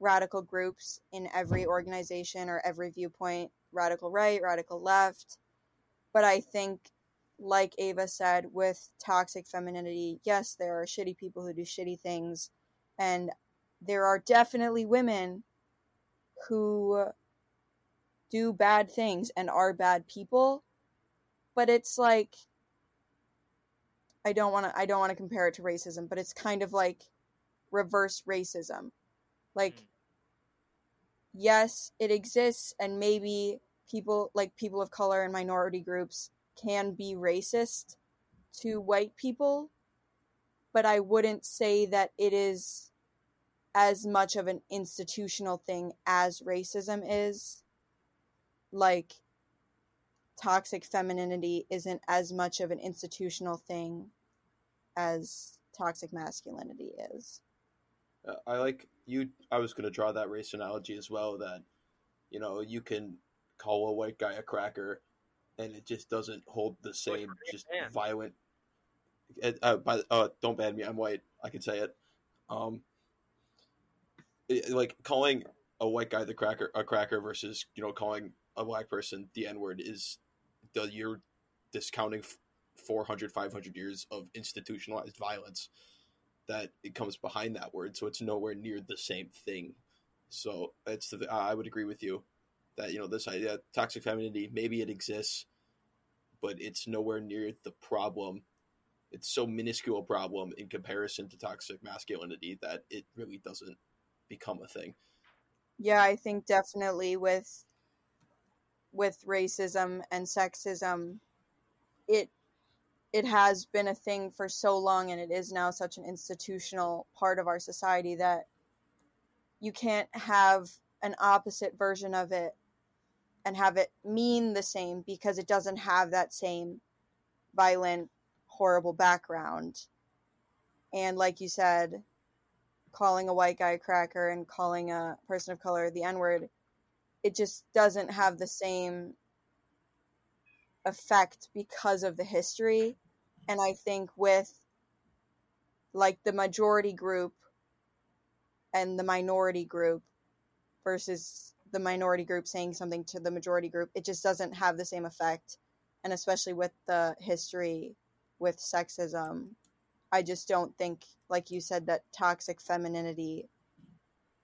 S4: radical groups in every organization or every viewpoint radical right radical left but i think like ava said with toxic femininity yes there are shitty people who do shitty things and there are definitely women who do bad things and are bad people but it's like I don't want to I don't want to compare it to racism, but it's kind of like reverse racism. Like
S1: Mm.
S4: yes, it exists and maybe people like people of color and minority groups can be racist to white people, but I wouldn't say that it is as much of an institutional thing as racism is. Like toxic femininity isn't as much of an institutional thing as toxic masculinity is.
S2: Uh, I like you. I was going to draw that race analogy as well. That you know you can call a white guy a cracker, and it just doesn't hold the same just
S1: man.
S2: violent. It, uh, by, uh, don't ban me. I'm white. I can say it. Um, it- like calling a white guy the cracker a cracker versus you know calling a black person the n word is the you're discounting 400 500 years of institutionalized violence that it comes behind that word so it's nowhere near the same thing so it's the i would agree with you that you know this idea toxic femininity maybe it exists but it's nowhere near the problem it's so minuscule problem in comparison to toxic masculinity that it really doesn't become a thing.
S4: Yeah, I think definitely with with racism and sexism it it has been a thing for so long and it is now such an institutional part of our society that you can't have an opposite version of it and have it mean the same because it doesn't have that same violent horrible background. And like you said calling a white guy a cracker and calling a person of color the n word it just doesn't have the same effect because of the history. And i think with like the majority group and the minority group versus the minority group saying something to the majority group it just doesn't have the same effect and especially with the history with sexism i just don't think like you said that toxic femininity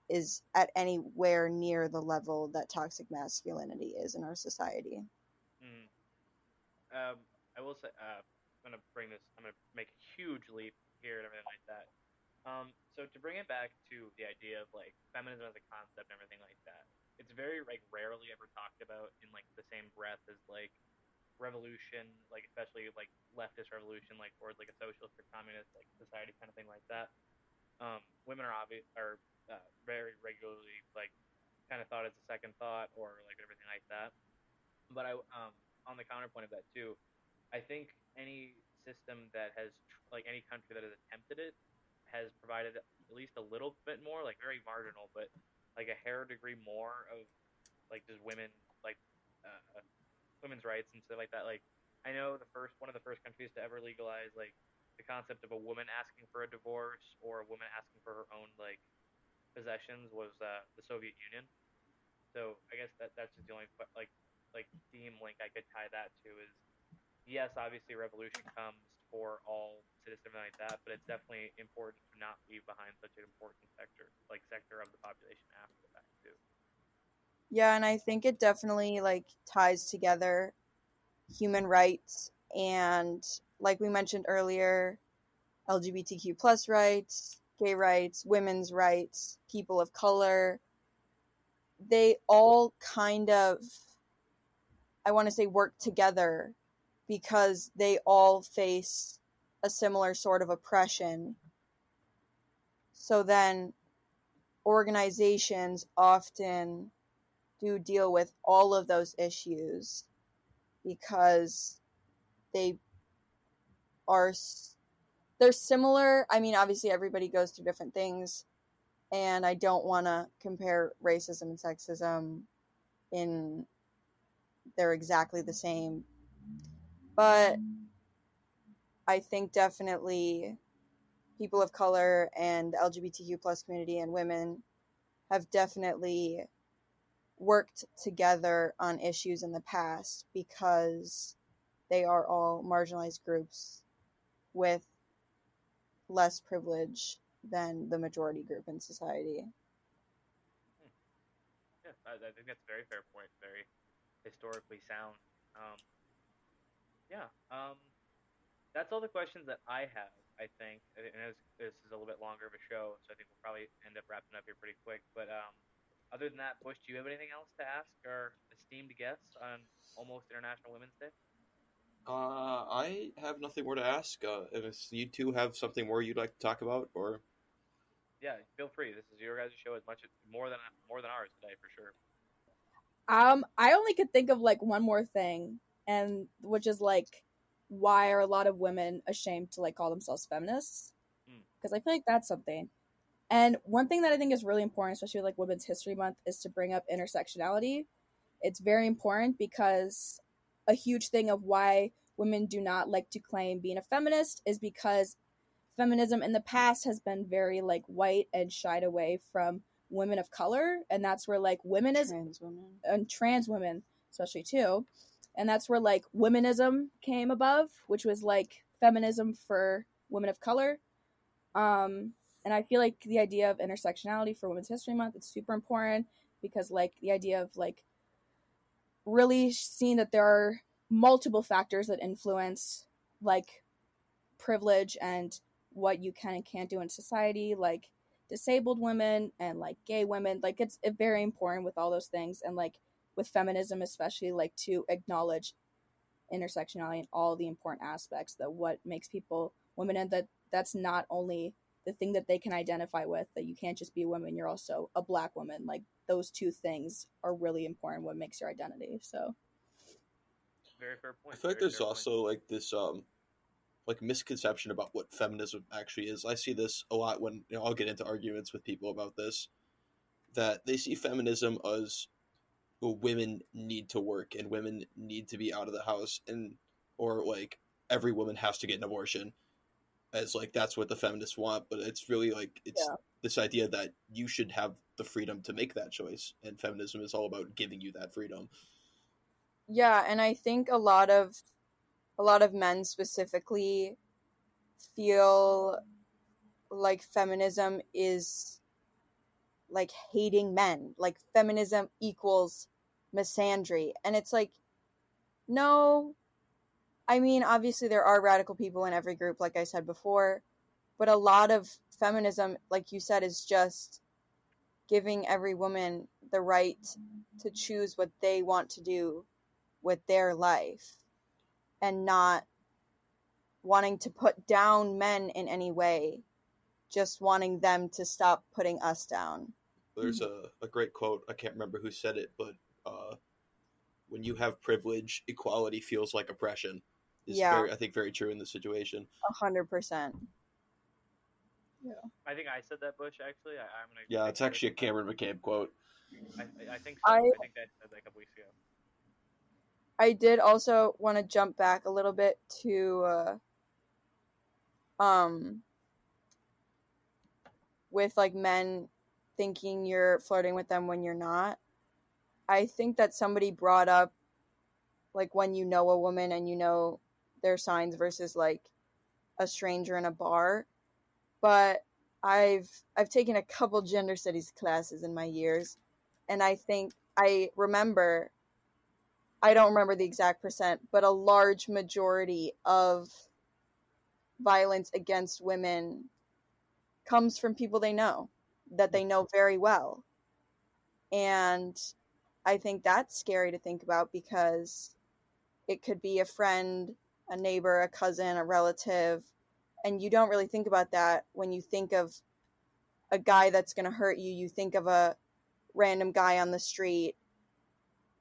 S4: is at anywhere near the level that toxic masculinity is in our society
S1: Mm. Um, I will say, uh, I'm gonna bring this. I'm gonna make a huge leap here and everything like that. Um, so to bring it back to the idea of like feminism as a concept and everything like that, it's very like rarely ever talked about in like the same breath as like revolution, like especially like leftist revolution, like towards like a socialist or communist like society kind of thing like that. Um, women are obvious are uh, very regularly like kind of thought as a second thought or like everything like that. But I um on the counterpoint of that too, I think any system that has tr- like any country that has attempted it has provided at least a little bit more, like very marginal, but like a hair degree more of like just women like uh, women's rights and stuff like that. Like I know the first one of the first countries to ever legalize like the concept of a woman asking for a divorce or a woman asking for her own like possessions was uh, the Soviet Union. So I guess that that's just the only like like theme link I could tie that to is yes, obviously revolution comes for all citizens like that, but it's definitely important to not leave behind such an important sector like sector of the population after the fact too.
S4: Yeah, and I think it definitely like ties together human rights and like we mentioned earlier, LGBTQ plus rights, gay rights, women's rights, people of color. They all kind of I want to say work together because they all face a similar sort of oppression. So then organizations often do deal with all of those issues because they are they're similar. I mean, obviously everybody goes through different things and I don't want to compare racism and sexism in they're exactly the same. But I think definitely people of color and the LGBTQ plus community and women have definitely worked together on issues in the past because they are all marginalized groups with less privilege than the majority group in society.
S1: Yeah, I, I think that's a very fair point. Very historically sound. Um, yeah, um, that's all the questions that I have. I think, and this, this is a little bit longer of a show, so I think we'll probably end up wrapping up here pretty quick. But um, other than that, Bush, do you have anything else to ask our esteemed guests on almost International Women's Day?
S2: Uh, I have nothing more to ask. Uh, if you two have something more you'd like to talk about, or
S1: yeah, feel free. This is your guys' show as much more than more than ours today for sure.
S5: Um, I only could think of like one more thing, and which is like, why are a lot of women ashamed to like call themselves feminists? Because hmm. I feel like that's something. And one thing that I think is really important, especially with like Women's History Month, is to bring up intersectionality. It's very important because a huge thing of why women do not like to claim being a feminist is because feminism in the past has been very like white and shied away from women of color and that's where like women is
S4: trans women
S5: and trans women especially too and that's where like womanism came above which was like feminism for women of color. Um and i feel like the idea of intersectionality for women's history month is super important because like the idea of like really seeing that there are multiple factors that influence like privilege and what you can and can't do in society like disabled women and like gay women like it's, it's very important with all those things. And like with feminism especially like to acknowledge intersectionality and all the important aspects that what makes people women and that that's not only the thing that they can identify with that you can't just be a woman you're also a black woman. Like those two things are really important what makes your identity so.
S1: Very fair point
S2: i feel like there's also
S1: point.
S2: like this um like misconception about what feminism actually is. I see this a lot when you know, i'll get into arguments with people about this that they see feminism as well, women need to work and women need to be out of the house and or like every woman has to get an abortion as like that's what the feminists want but it's really like it's
S5: Yeah.
S2: this idea that you should have the freedom to make that choice and feminism is all about giving you that freedom
S4: Yeah, and I think a lot of a lot of men specifically feel like feminism is like hating men. Like feminism equals misandry. And it's like no. I mean, obviously there are radical people in every group like I said before, but a lot of feminism like you said is just giving every woman the right to choose what they want to do with their life and not wanting to put down men in any way, just wanting them to stop putting us down.
S2: There's a, a great quote i can't remember who said it but uh, when you have privilege equality feels like oppression is
S4: Yeah.
S2: very, i think very true in this situation
S4: A hundred percent. Yeah.
S1: I think I said that Bush actually. I, I'm gonna.
S2: yeah it's actually a cameron mccabe quote.
S1: I, I think so.
S4: I-
S1: I, think that said that a couple weeks ago.
S4: I did also want to jump back a little bit to uh, um with like men thinking you're flirting with them when you're not. I think that somebody brought up like when you know a woman and you know their signs versus like a stranger in a bar. But I've I've taken a couple gender studies classes in my years and I think I remember I don't remember the exact percent, but a large majority of violence against women comes from people they know that they know very well. And I think that's scary to think about because it could be a friend, a neighbor, a cousin, a relative, and you don't really think about that when you think of a guy that's going to hurt you. You think of a random guy on the street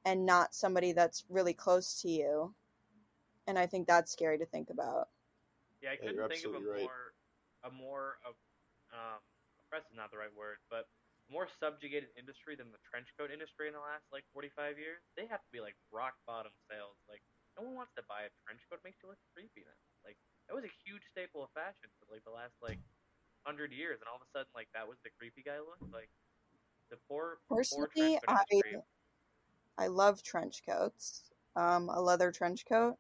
S4: and not somebody that's really close to you. And I think that's scary to think about.
S1: Yeah, I couldn't
S2: you're
S1: think of a
S2: right.
S1: more, a more of, um, oppressed is not the right word, but more subjugated industry than the trench coat industry in the last like 45 years. They have to be like rock bottom sales. Like no one wants to buy a trench coat. It makes you look creepy now. Like that was a huge staple of fashion for like the last like hundred years, and all of a sudden like that was the creepy guy look. Like the poor, poor
S4: Personally,
S1: trench coat
S4: I. I love trench coats. Um, a leather trench coat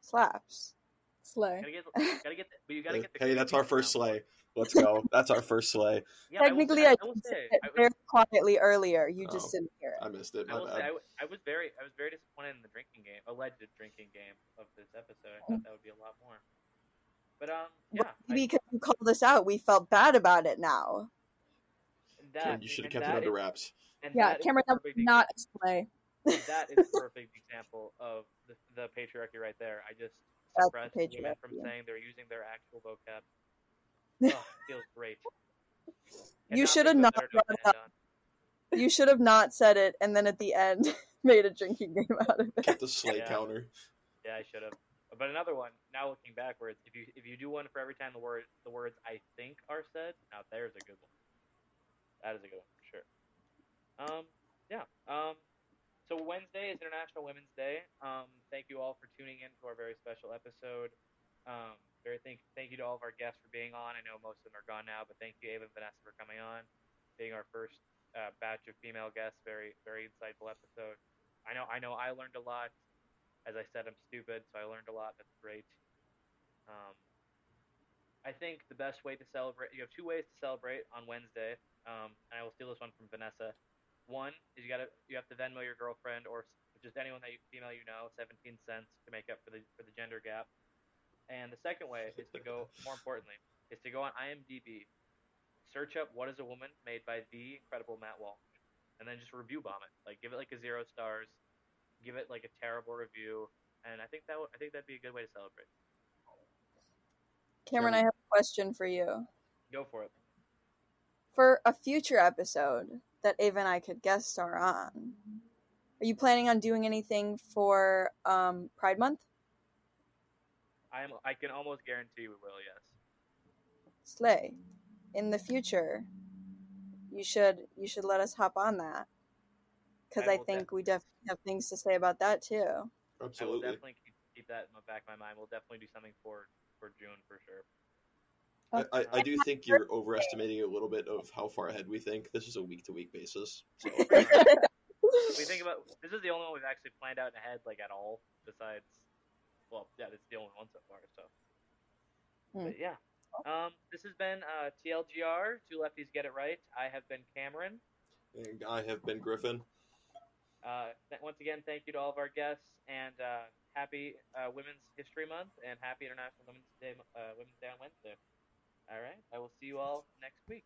S4: slaps.
S5: Slay.
S1: Gotta get, gotta get, the, but you gotta get the.
S2: hey, that's our first
S1: brown
S2: slay. Let's go. That's our first slay.
S1: Yeah, I will
S4: Technically, I,
S1: I will
S4: did
S1: say,
S4: say it
S1: I was-
S4: very quietly earlier. You
S2: Oh.
S4: just didn't hear it.
S2: I missed it.
S1: I
S2: My
S1: will say. I, w- I was very, I was very disappointed in the drinking game, alleged drinking game of this episode. I thought that would be a lot more. But um, yeah, I,
S4: because you called us out, we felt bad about it now.
S1: that
S2: Cameron, you should have kept it under
S1: is-
S2: wraps.
S1: and
S5: Yeah,
S1: that is
S5: Cameron, that was not a slay.
S1: that is a perfect example of the, the patriarchy right there. I just suppressed women from
S4: patriarchy.
S1: saying they're using their actual vocab. Oh, feels great. And
S4: You should have not brought it up.
S1: on.
S4: You should have not said it, and then at the end made a drinking game out of it.
S2: Get the slay
S1: Yeah.
S2: counter.
S1: Yeah, I should have. But another one. Now looking backwards, if you if you do one for every time the word the words I think are said, now there's a good one. That is a good one for sure. Um, yeah. Um, so Wednesday is International Women's Day. Um, thank you all for tuning in to our very special episode. Um, very thank thank you to all of our guests for being on. I know most of them are gone now, but thank you Ava and Vanessa for coming on, being our first uh, batch of female guests. Very very insightful episode. I know I know I learned a lot as I said, I'm stupid, so I learned a lot. That's great. Um, I think the best way to celebrate, you have two ways to celebrate on Wednesday, um, and I will steal this one from Vanessa. One is you gotta you have to Venmo your girlfriend or just anyone that you, female you know 17 cents to make up for the for the gender gap. And the second way is to go more importantly is to go on IMDb, search up what is a woman made by the incredible Matt Walsh, and then just review bomb it. Like give it like a zero stars, give it like a terrible review, and I think that would I think that'd be a good way to celebrate.
S4: Cameron, I have a question for you.
S1: Go for it.
S4: For a future episode that Ava and I could guest star on, are you planning on doing anything for um, Pride Month?
S1: I am I can almost guarantee we will. Yes.
S4: Slay. In the future, you should you should let us hop on that because
S1: I
S4: I,
S1: will
S4: think we definitely have things to say about that too.
S1: I will
S2: Absolutely.
S1: definitely keep, keep that in the back of my mind. We'll definitely do something for for June for sure.
S2: I, I, I do think you're overestimating a little bit of how far ahead we think. This is a week to week basis. So
S1: we think about this is the only one we've actually planned out ahead like at all. Besides, well, yeah, this is the only one so far. So,
S4: Hmm.
S1: but yeah. Um, this has been uh, TLGR. Two lefties get it right. I have been Cameron.
S2: and I have been Griffin.
S1: Uh, th- once again, thank you to all of our guests, and uh, happy uh, Women's History Month, and happy International Women's Day, uh, Women's Day on Wednesday. All right, I will see you all next week.